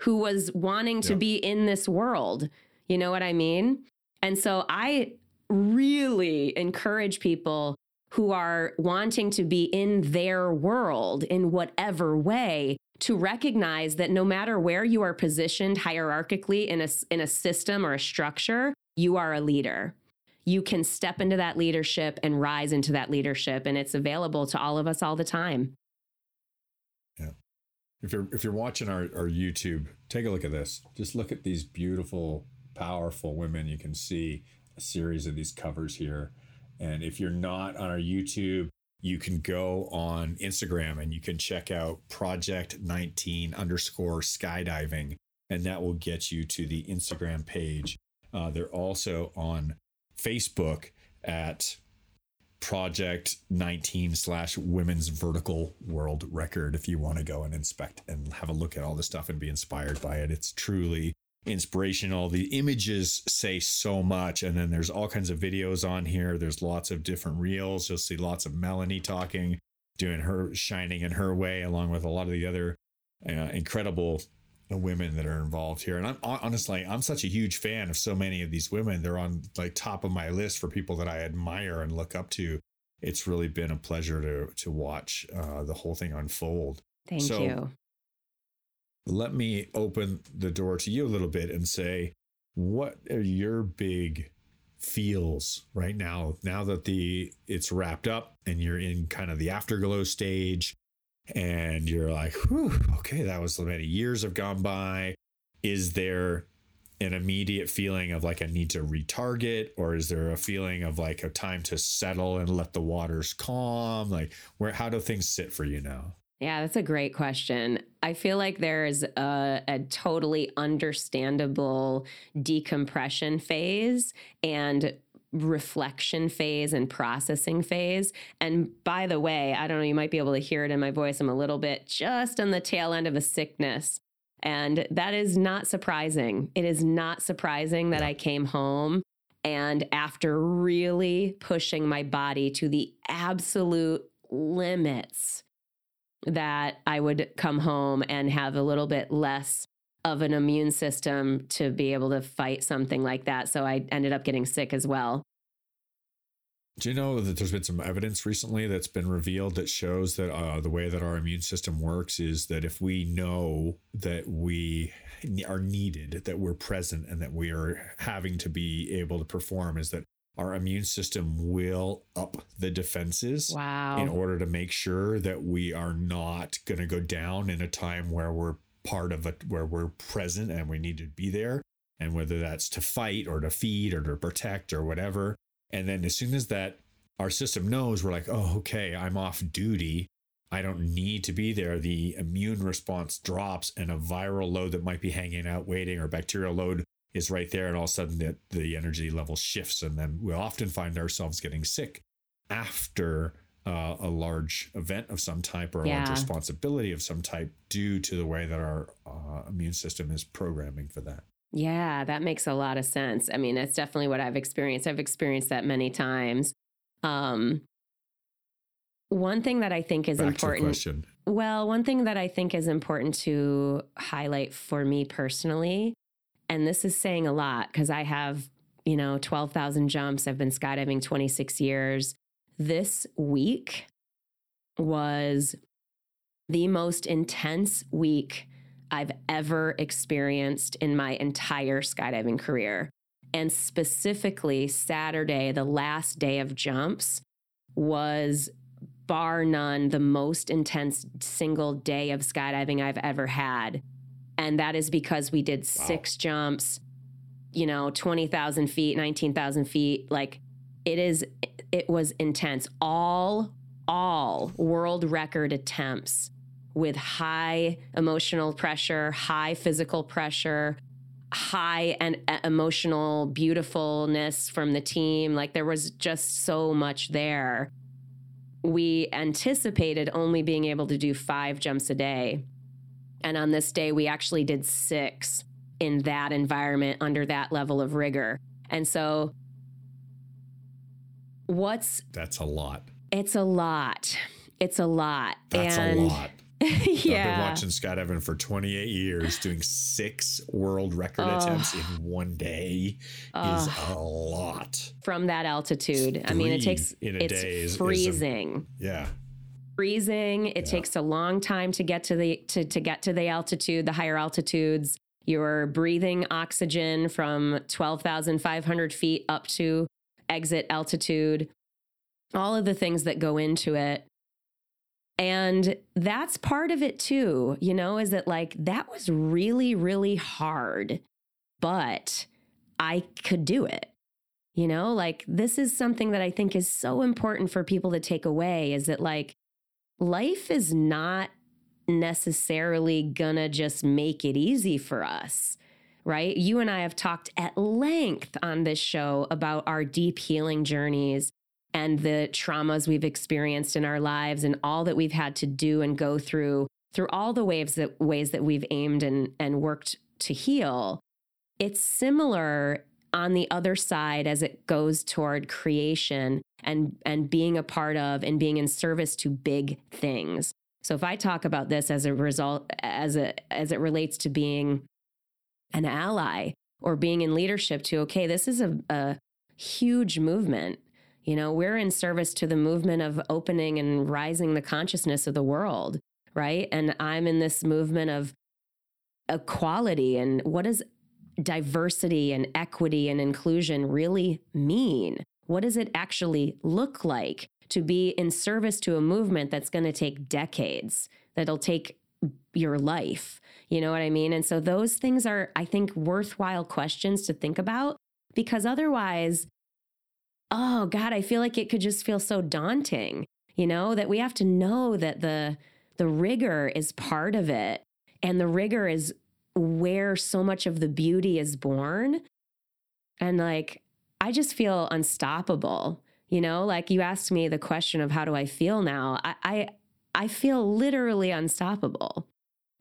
Speaker 2: who was wanting to be in this world. You know what I mean? And so I really encourage people who are wanting to be in their world in whatever way to recognize that no matter where you are positioned hierarchically in a, in a system or a structure, you are a leader. You can step into that leadership and rise into that leadership, and it's available to all of us all the time.
Speaker 1: Yeah. If you're if you're watching our, our YouTube, take a look at this. Just look at these beautiful, powerful women. You can see a series of these covers here. And if you're not on our YouTube, you can go on Instagram and you can check out Project 19 underscore skydiving, and that will get you to the Instagram page. Uh, they're also on Facebook at Project 19 slash women's vertical world record if you want to go and inspect and have a look at all this stuff and be inspired by it. It's truly inspirational. The images say so much. And then there's all kinds of videos on here. There's lots of different reels. You'll see lots of Melanie talking, doing her shining in her way, along with a lot of the other uh, incredible women that are involved here. And I'm honestly, I'm such a huge fan of so many of these women. They're on like top of my list for people that I admire and look up to. It's really been a pleasure to to watch uh, the whole thing unfold.
Speaker 2: Thank so, you
Speaker 1: let me open the door to you a little bit and say, what are your big feels right now? Now that the it's wrapped up and you're in kind of the afterglow stage, and you're like, Whew, okay, that was so many years have gone by. Is there an immediate feeling of like a need to retarget, or is there a feeling of like a time to settle and let the waters calm? Like, where how do things sit for you now?
Speaker 2: Yeah, that's a great question. I feel like there's a, a, totally understandable decompression phase and reflection phase and processing phase. And by the way, I don't know, you might be able to hear it in my voice. I'm a little bit just on the tail end of a sickness. And that is not surprising. It is not surprising that I came home and after really pushing my body to the absolute limits that I would come home and have a little bit less of an immune system to be able to fight something like that. So I ended up getting sick as well.
Speaker 1: Do you know that there's been some evidence recently that's been revealed that shows that uh, the way that our immune system works is that if we know that we are needed, that we're present, and that we are having to be able to perform, is that our immune system will up the defenses
Speaker 2: wow.
Speaker 1: in order to make sure that we are not going to go down in a time where we're part of it, where we're present and we need to be there. And whether that's to fight or to feed or to protect or whatever. And then as soon as that our system knows, we're like, oh, okay, I'm off duty. I don't need to be there. The immune response drops and a viral load that might be hanging out waiting or bacterial load is right there and all of a sudden the, the energy level shifts and then we often find ourselves getting sick after uh, a large event of some type or a yeah. large responsibility of some type due to the way that our uh, immune system is programming for that
Speaker 2: yeah that makes a lot of sense i mean that's definitely what i've experienced i've experienced that many times um, one thing that I think is
Speaker 1: Back
Speaker 2: important. Well, one thing that I think is important to highlight for me personally and this is saying a lot because I have, you know, 12,000 jumps. I've been skydiving 26 years. This week was the most intense week I've ever experienced in my entire skydiving career. And specifically, Saturday, the last day of jumps, was bar none the most intense single day of skydiving I've ever had. And that is because we did wow. six jumps, you know, 20,000 feet, 19,000 feet. Like it is, it was intense. All, all world record attempts with high emotional pressure, high physical pressure, high and uh, emotional beautifulness from the team. Like there was just so much there. We anticipated only being able to do five jumps a day. And on this day, we actually did six in that environment under that level of rigor. And so, what's
Speaker 1: that's a lot.
Speaker 2: It's a lot. It's a lot.
Speaker 1: That's and, a lot.
Speaker 2: yeah.
Speaker 1: I've been watching skydiving for 28 years, doing six world record oh. attempts in one day oh. is a lot.
Speaker 2: From that altitude. I mean, it takes, it's freezing.
Speaker 1: Is a, yeah
Speaker 2: freezing. It yeah. takes a long time to get to the to, to get to the altitude, the higher altitudes. You're breathing oxygen from 12,500 feet up to exit altitude, all of the things that go into it. And that's part of it too, you know, is that like that was really, really hard, but I could do it. You know, like this is something that I think is so important for people to take away is that like life is not necessarily gonna just make it easy for us, right? You and I have talked at length on this show about our deep healing journeys and the traumas we've experienced in our lives and all that we've had to do and go through through all the waves that ways that we've aimed and and worked to heal it's similar on the other side as it goes toward creation and and being a part of and being in service to big things so if i talk about this as a result as a as it relates to being an ally or being in leadership to okay this is a, a huge movement you know, we're in service to the movement of opening and rising the consciousness of the world, right? And I'm in this movement of equality and what does diversity and equity and inclusion really mean? What does it actually look like to be in service to a movement that's going to take decades, that'll take your life? You know what I mean? And so those things are, I think, worthwhile questions to think about because otherwise, oh God, I feel like it could just feel so daunting, you know, that we have to know that the the rigor is part of it. And the rigor is where so much of the beauty is born. And like, I just feel unstoppable. You know, like you asked me the question of how do I feel now? I I, I feel literally unstoppable.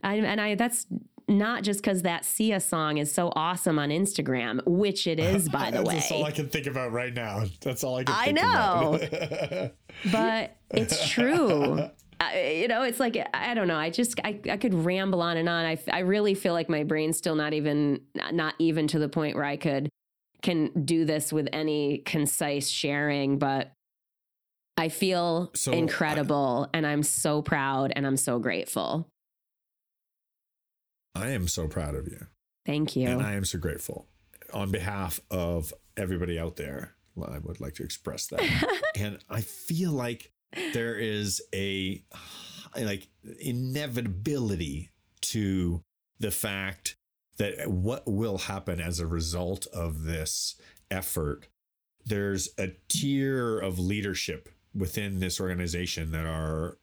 Speaker 2: I, and I that's not just because that Sia song is so awesome on Instagram, which it is, by the way.
Speaker 1: That's all I can think about right now. That's all I can.
Speaker 2: I know, but it's true. I, you know, it's like I don't know. I just I, I could ramble on and on. I I really feel like my brain's still not even not even to the point where I could can do this with any concise sharing, but I feel so incredible I, and I'm so proud and I'm so grateful.
Speaker 1: I am so proud of you.
Speaker 2: Thank you.
Speaker 1: And I am so grateful. On behalf of everybody out there, I would like to express that. and I feel like there is a like inevitability to the fact that what will happen as a result of this effort there's a tier of leadership within this organization that are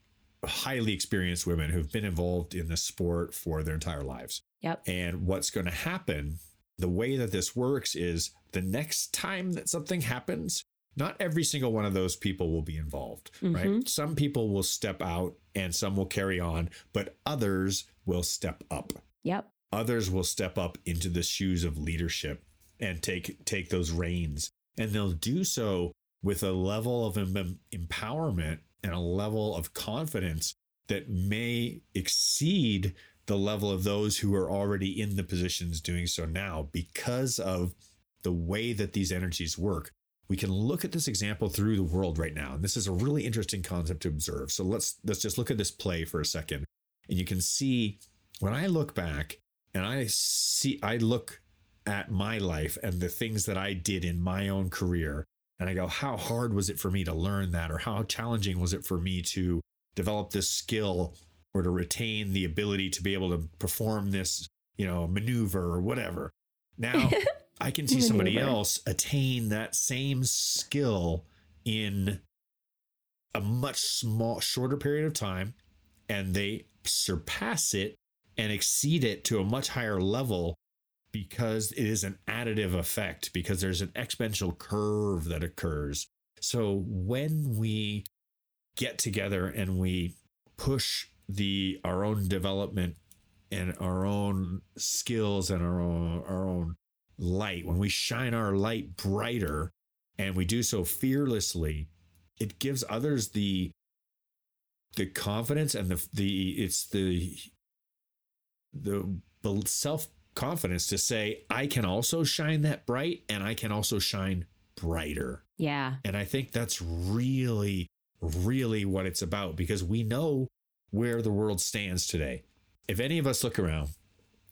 Speaker 1: highly experienced women who've been involved in the sport for their entire lives.
Speaker 2: Yep.
Speaker 1: And what's going to happen, the way that this works is the next time that something happens, not every single one of those people will be involved, mm-hmm. right? Some people will step out and some will carry on, but others will step up.
Speaker 2: Yep.
Speaker 1: Others will step up into the shoes of leadership and take take those reins. And they'll do so with a level of em- empowerment and a level of confidence that may exceed the level of those who are already in the positions doing so now because of the way that these energies work. We can look at this example through the world right now. And this is a really interesting concept to observe. So let's let's just look at this play for a second. And you can see when I look back and I see I look at my life and the things that I did in my own career and I go, how hard was it for me to learn that? Or how challenging was it for me to develop this skill or to retain the ability to be able to perform this, you know, maneuver or whatever? Now I can see somebody else attain that same skill in a much small, shorter period of time, and they surpass it and exceed it to a much higher level because it is an additive effect, because there's an exponential curve that occurs. So when we get together and we push the our own development and our own skills and our own our own light, when we shine our light brighter and we do so fearlessly, it gives others the the confidence and the the it's the the self confidence to say, I can also shine that bright and I can also shine brighter.
Speaker 2: Yeah.
Speaker 1: And I think that's really, really what it's about because we know where the world stands today. If any of us look around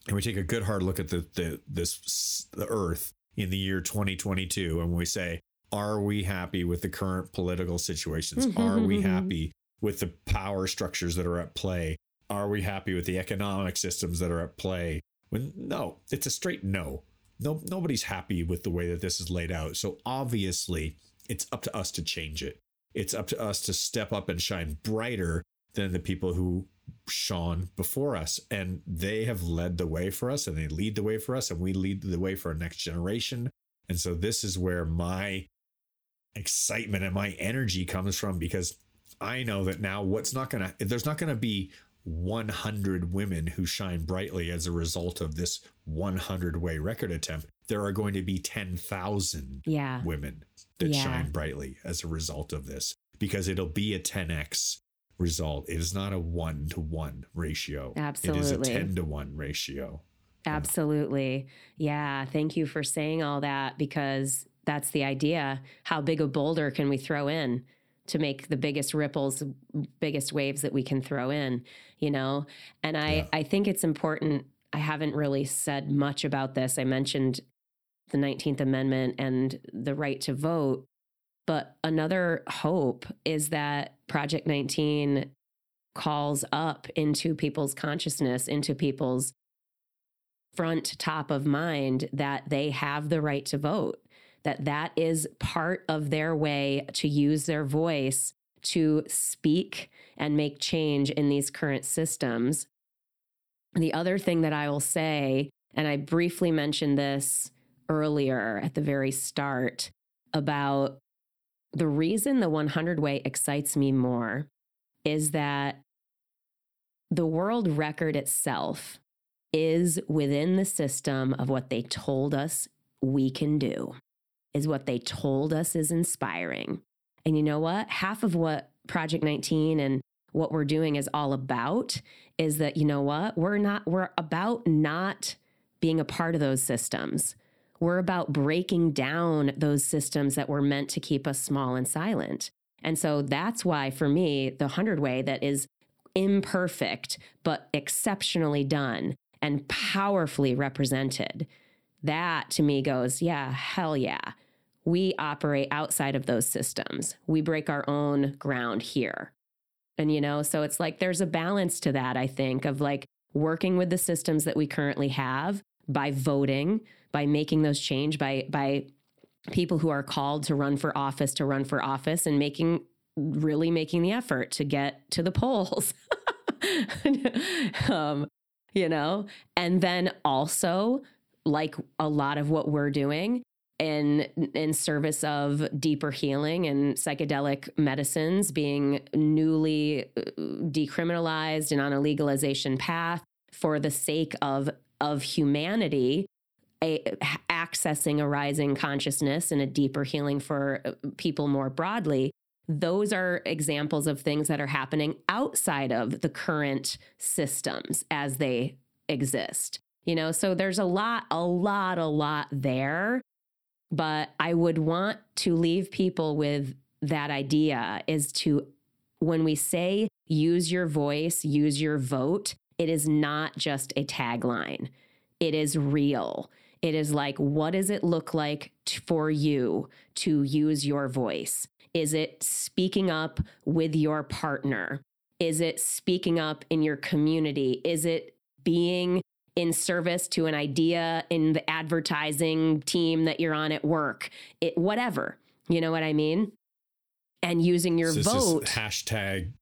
Speaker 1: and we take a good hard look at the, the this the earth in the year 2022 and we say are we happy with the current political situations are we happy with the power structures that are at play are we happy with the economic systems that are at play? When no it's a straight no. No nobody's happy with the way that this is laid out. So obviously it's up to us to change it. It's up to us to step up and shine brighter than the people who shone before us. And they have led the way for us and they lead the way for us and we lead the way for our next generation. And so this is where my excitement and my energy comes from because i know that now what's not going to there's not going to be 100 women who shine brightly as a result of this 100 way record attempt there are going to be 10,000
Speaker 2: yeah.
Speaker 1: women that yeah. shine brightly as a result of this because it'll be a 10x result. It is not a one to one ratio.
Speaker 2: Absolutely.
Speaker 1: It is a 10 to one ratio.
Speaker 2: Absolutely. Yeah. Thank you for saying all that because that's the idea. How big a boulder can we throw in to make the biggest ripples, biggest waves that we can throw in, you know? And I, yeah. I think it's important. I haven't really said much about this. I mentioned the 19th Amendment and the right to vote. But another hope is that Project 19 calls up into people's consciousness, into people's front top of mind that they have the right to vote, that that is part of their way to use their voice to speak and make change in these current systems. The other thing that I will say, and I briefly mentioned this earlier at the very start about the reason the 100 way excites me more is that the world record itself is within the system of what they told us we can do, is what they told us is inspiring. And you know what? Half of what Project 19 and what we're doing is all about is that, you know what? We're not, we're about not being a part of those systems. We're about breaking down those systems that were meant to keep us small and silent. And so that's why, for me, the 100 way that is imperfect, but exceptionally done and powerfully represented, that to me goes, yeah, hell yeah. We operate outside of those systems. We break our own ground here. And, you know, so it's like there's a balance to that, I think, of like working with the systems that we currently have by voting, by making those change, by by people who are called to run for office to run for office and making really making the effort to get to the polls. um, you know, and then also like a lot of what we're doing in in service of deeper healing and psychedelic medicines being newly uh, decriminalized and on a legalization path for the sake of of humanity a, accessing a rising consciousness and a deeper healing for uh, people more broadly. Those are examples of things that are happening outside of the current systems as they exist you know? So there's a lot a lot a lot there but i would want to leave people with that idea is to when we say use your voice use your vote it is not just a tagline, it is real. It is like, what does it look like t- for you to use your voice? Is it speaking up with your partner? Is it speaking up in your community? Is it being in service to an idea in the advertising team that you're on at work? It whatever. You know what I mean? And using your so vote.
Speaker 1: hashtag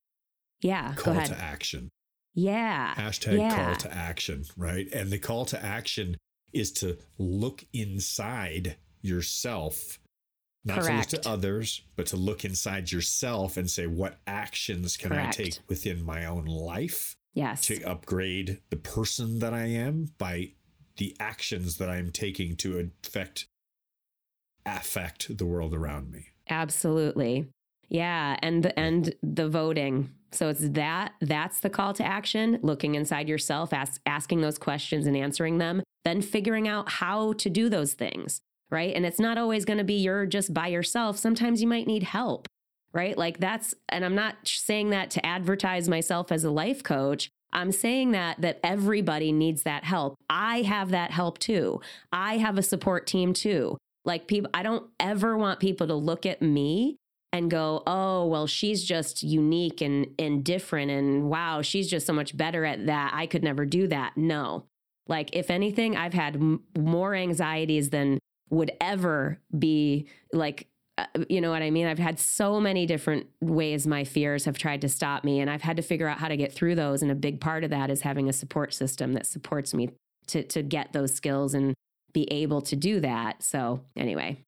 Speaker 2: yeah,
Speaker 1: call to action.
Speaker 2: Yeah.
Speaker 1: Hashtag
Speaker 2: yeah.
Speaker 1: call to action, right? And the call to action is to look inside yourself, not Correct. to look to others, but to look inside yourself and say, what actions can Correct. I take within my own life?
Speaker 2: Yes.
Speaker 1: To upgrade the person that I am by the actions that I'm taking to affect affect the world around me.
Speaker 2: Absolutely. Yeah, and the, and the voting. So it's that that's the call to action, looking inside yourself, ask, asking those questions and answering them, then figuring out how to do those things, right? And it's not always going to be you're just by yourself. Sometimes you might need help, right? Like that's and I'm not saying that to advertise myself as a life coach. I'm saying that that everybody needs that help. I have that help too. I have a support team too. Like people I don't ever want people to look at me and go, "Oh, well she's just unique and and different and wow, she's just so much better at that. I could never do that." No. Like if anything, I've had m- more anxieties than would ever be like Uh, you know what I mean? I've had so many different ways my fears have tried to stop me, and I've had to figure out how to get through those. And a big part of that is having a support system that supports me to to get those skills and be able to do that. So anyway.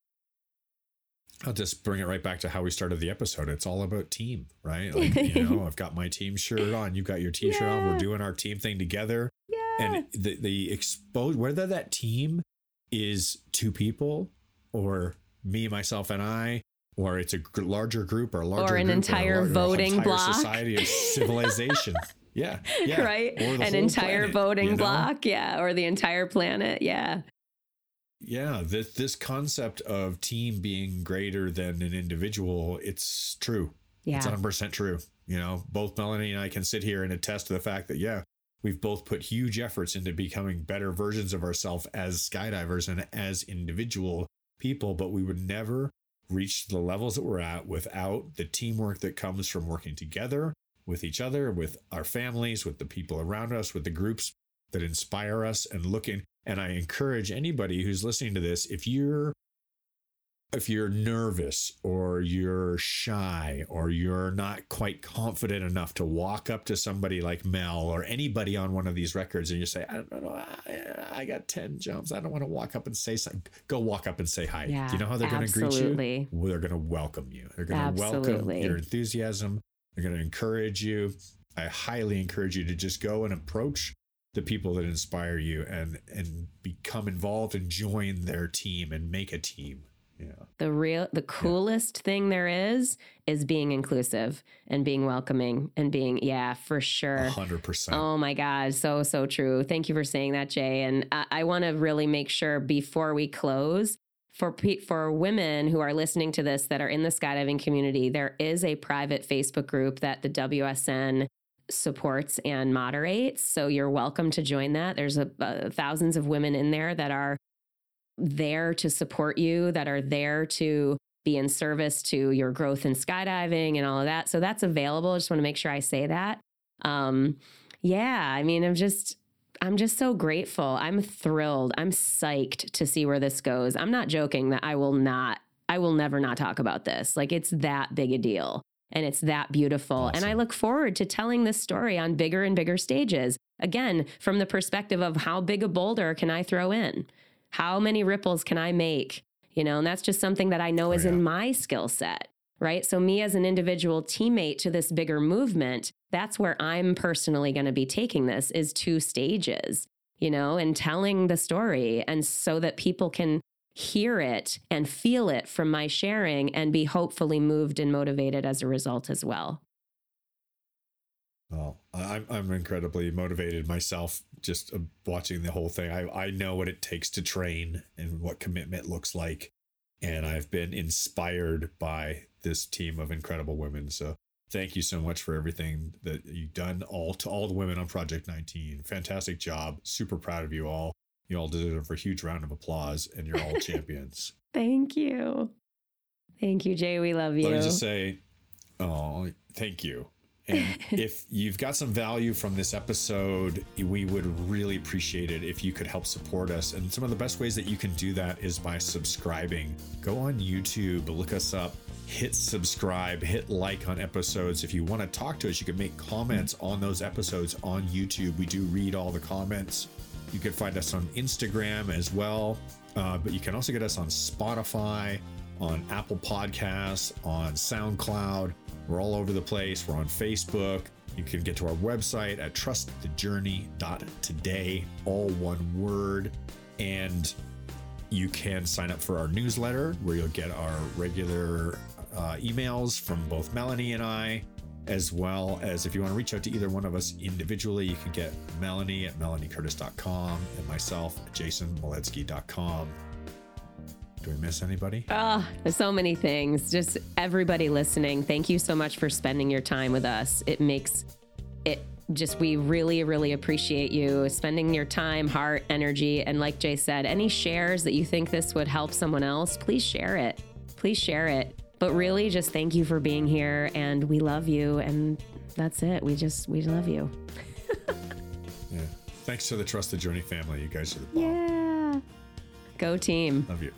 Speaker 1: I'll just bring it right back to how we started the episode. It's all about team, right? Like, you know, I've got my team shirt on, you've got your t-shirt yeah. on. We're doing our team thing together.
Speaker 2: Yeah.
Speaker 1: And the the expose whether that team is two people or me, myself, and I, or it's a larger group or a larger
Speaker 2: or an entire
Speaker 1: or
Speaker 2: voting
Speaker 1: entire
Speaker 2: block,
Speaker 1: society of civilization. yeah, yeah,
Speaker 2: right. An entire planet, voting you know? block, yeah, or the entire planet, yeah.
Speaker 1: Yeah, this this concept of team being greater than an individual, it's true.
Speaker 2: Yeah,
Speaker 1: it's 100 percent true. You know, both Melanie and I can sit here and attest to the fact that yeah, we've both put huge efforts into becoming better versions of ourselves as skydivers and as individual people, but we would never reach the levels that we're at without the teamwork that comes from working together with each other, with our families, with the people around us, with the groups that inspire us and looking. And I encourage anybody who's listening to this, if you're if you're nervous or you're shy or you're not quite confident enough to walk up to somebody like Mel or anybody on one of these records and you say, I don't know, I, I got 10 jumps. I don't want to walk up and say something. Go walk up and say hi.
Speaker 2: Yeah,
Speaker 1: Do you know how they're going to greet you? Well, they're going to welcome you. They're going to welcome your enthusiasm. They're going to encourage you. I highly encourage you to just go and approach the people that inspire you and and become involved and join their team and make a team yeah.
Speaker 2: The real the coolest yeah. thing there is is being inclusive and being welcoming and being yeah, for sure.
Speaker 1: 100%.
Speaker 2: Oh my god, so so true. Thank you for saying that, Jay. And I, I want to really make sure before we close for for women who are listening to this that are in the skydiving community, there is a private Facebook group that the WSN supports and moderates. So you're welcome to join that. There's a, a, thousands of women in there that are there to support you, that are there to be in service to your growth in skydiving and all of that. So that's available. I just want to make sure I say that. Um, yeah, I mean, I'm just, I'm just so grateful. I'm thrilled. I'm psyched to see where this goes. I'm not joking that I will not, I will never not talk about this. Like it's that big a deal and it's that beautiful. Awesome. And I look forward to telling this story on bigger and bigger stages. Again, from the perspective of how big a boulder can I throw in? How many ripples can I make? You know, and that's just something that I know oh, is yeah. in my skill set, right? So, me as an individual teammate to this bigger movement, that's where I'm personally going to be taking this is to stages, you know, and telling the story. And so that people can hear it and feel it from my sharing and be hopefully moved and motivated as a result as well.
Speaker 1: Well, I'm I'm incredibly motivated myself just uh, watching the whole thing. I I know what it takes to train and what commitment looks like, and I've been inspired by this team of incredible women. So thank you so much for everything that you've done. All to all the women on Project 19, fantastic job. Super proud of you all. You all deserve a huge round of applause, and you're all champions.
Speaker 2: Thank you, thank you, Jay. We love you.
Speaker 1: Let me just say, oh, thank you and if you've got some value from this episode, we would really appreciate it if you could help support us. And some of the best ways that you can do that is by subscribing. Go on YouTube, look us up, hit subscribe, hit like on episodes. If you want to talk to us, you can make comments on those episodes on YouTube. We do read all the comments. You can find us on Instagram as well, uh, but you can also get us on Spotify, on Apple Podcasts, on SoundCloud. We're all over the place. We're on Facebook. You can get to our website at trustthejourney.today, all one word. And you can sign up for our newsletter where you'll get our regular uh, emails from both Melanie and I, as well as if you want to reach out to either one of us individually, you can get Melanie at melaniecurtis.com and myself at jasonmoledzki.com. Do we miss anybody?
Speaker 2: Oh, there's so many things. Just everybody listening, thank you so much for spending your time with us. It makes it just we really, really appreciate you spending your time, heart, energy. And like Jay said, any shares that you think this would help someone else, please share it. Please share it. But really, just thank you for being here. And we love you. And that's it. We just, we love you.
Speaker 1: yeah. Thanks to the Trust the Journey family. You guys are the
Speaker 2: bomb. Yeah. Go team.
Speaker 1: Love you.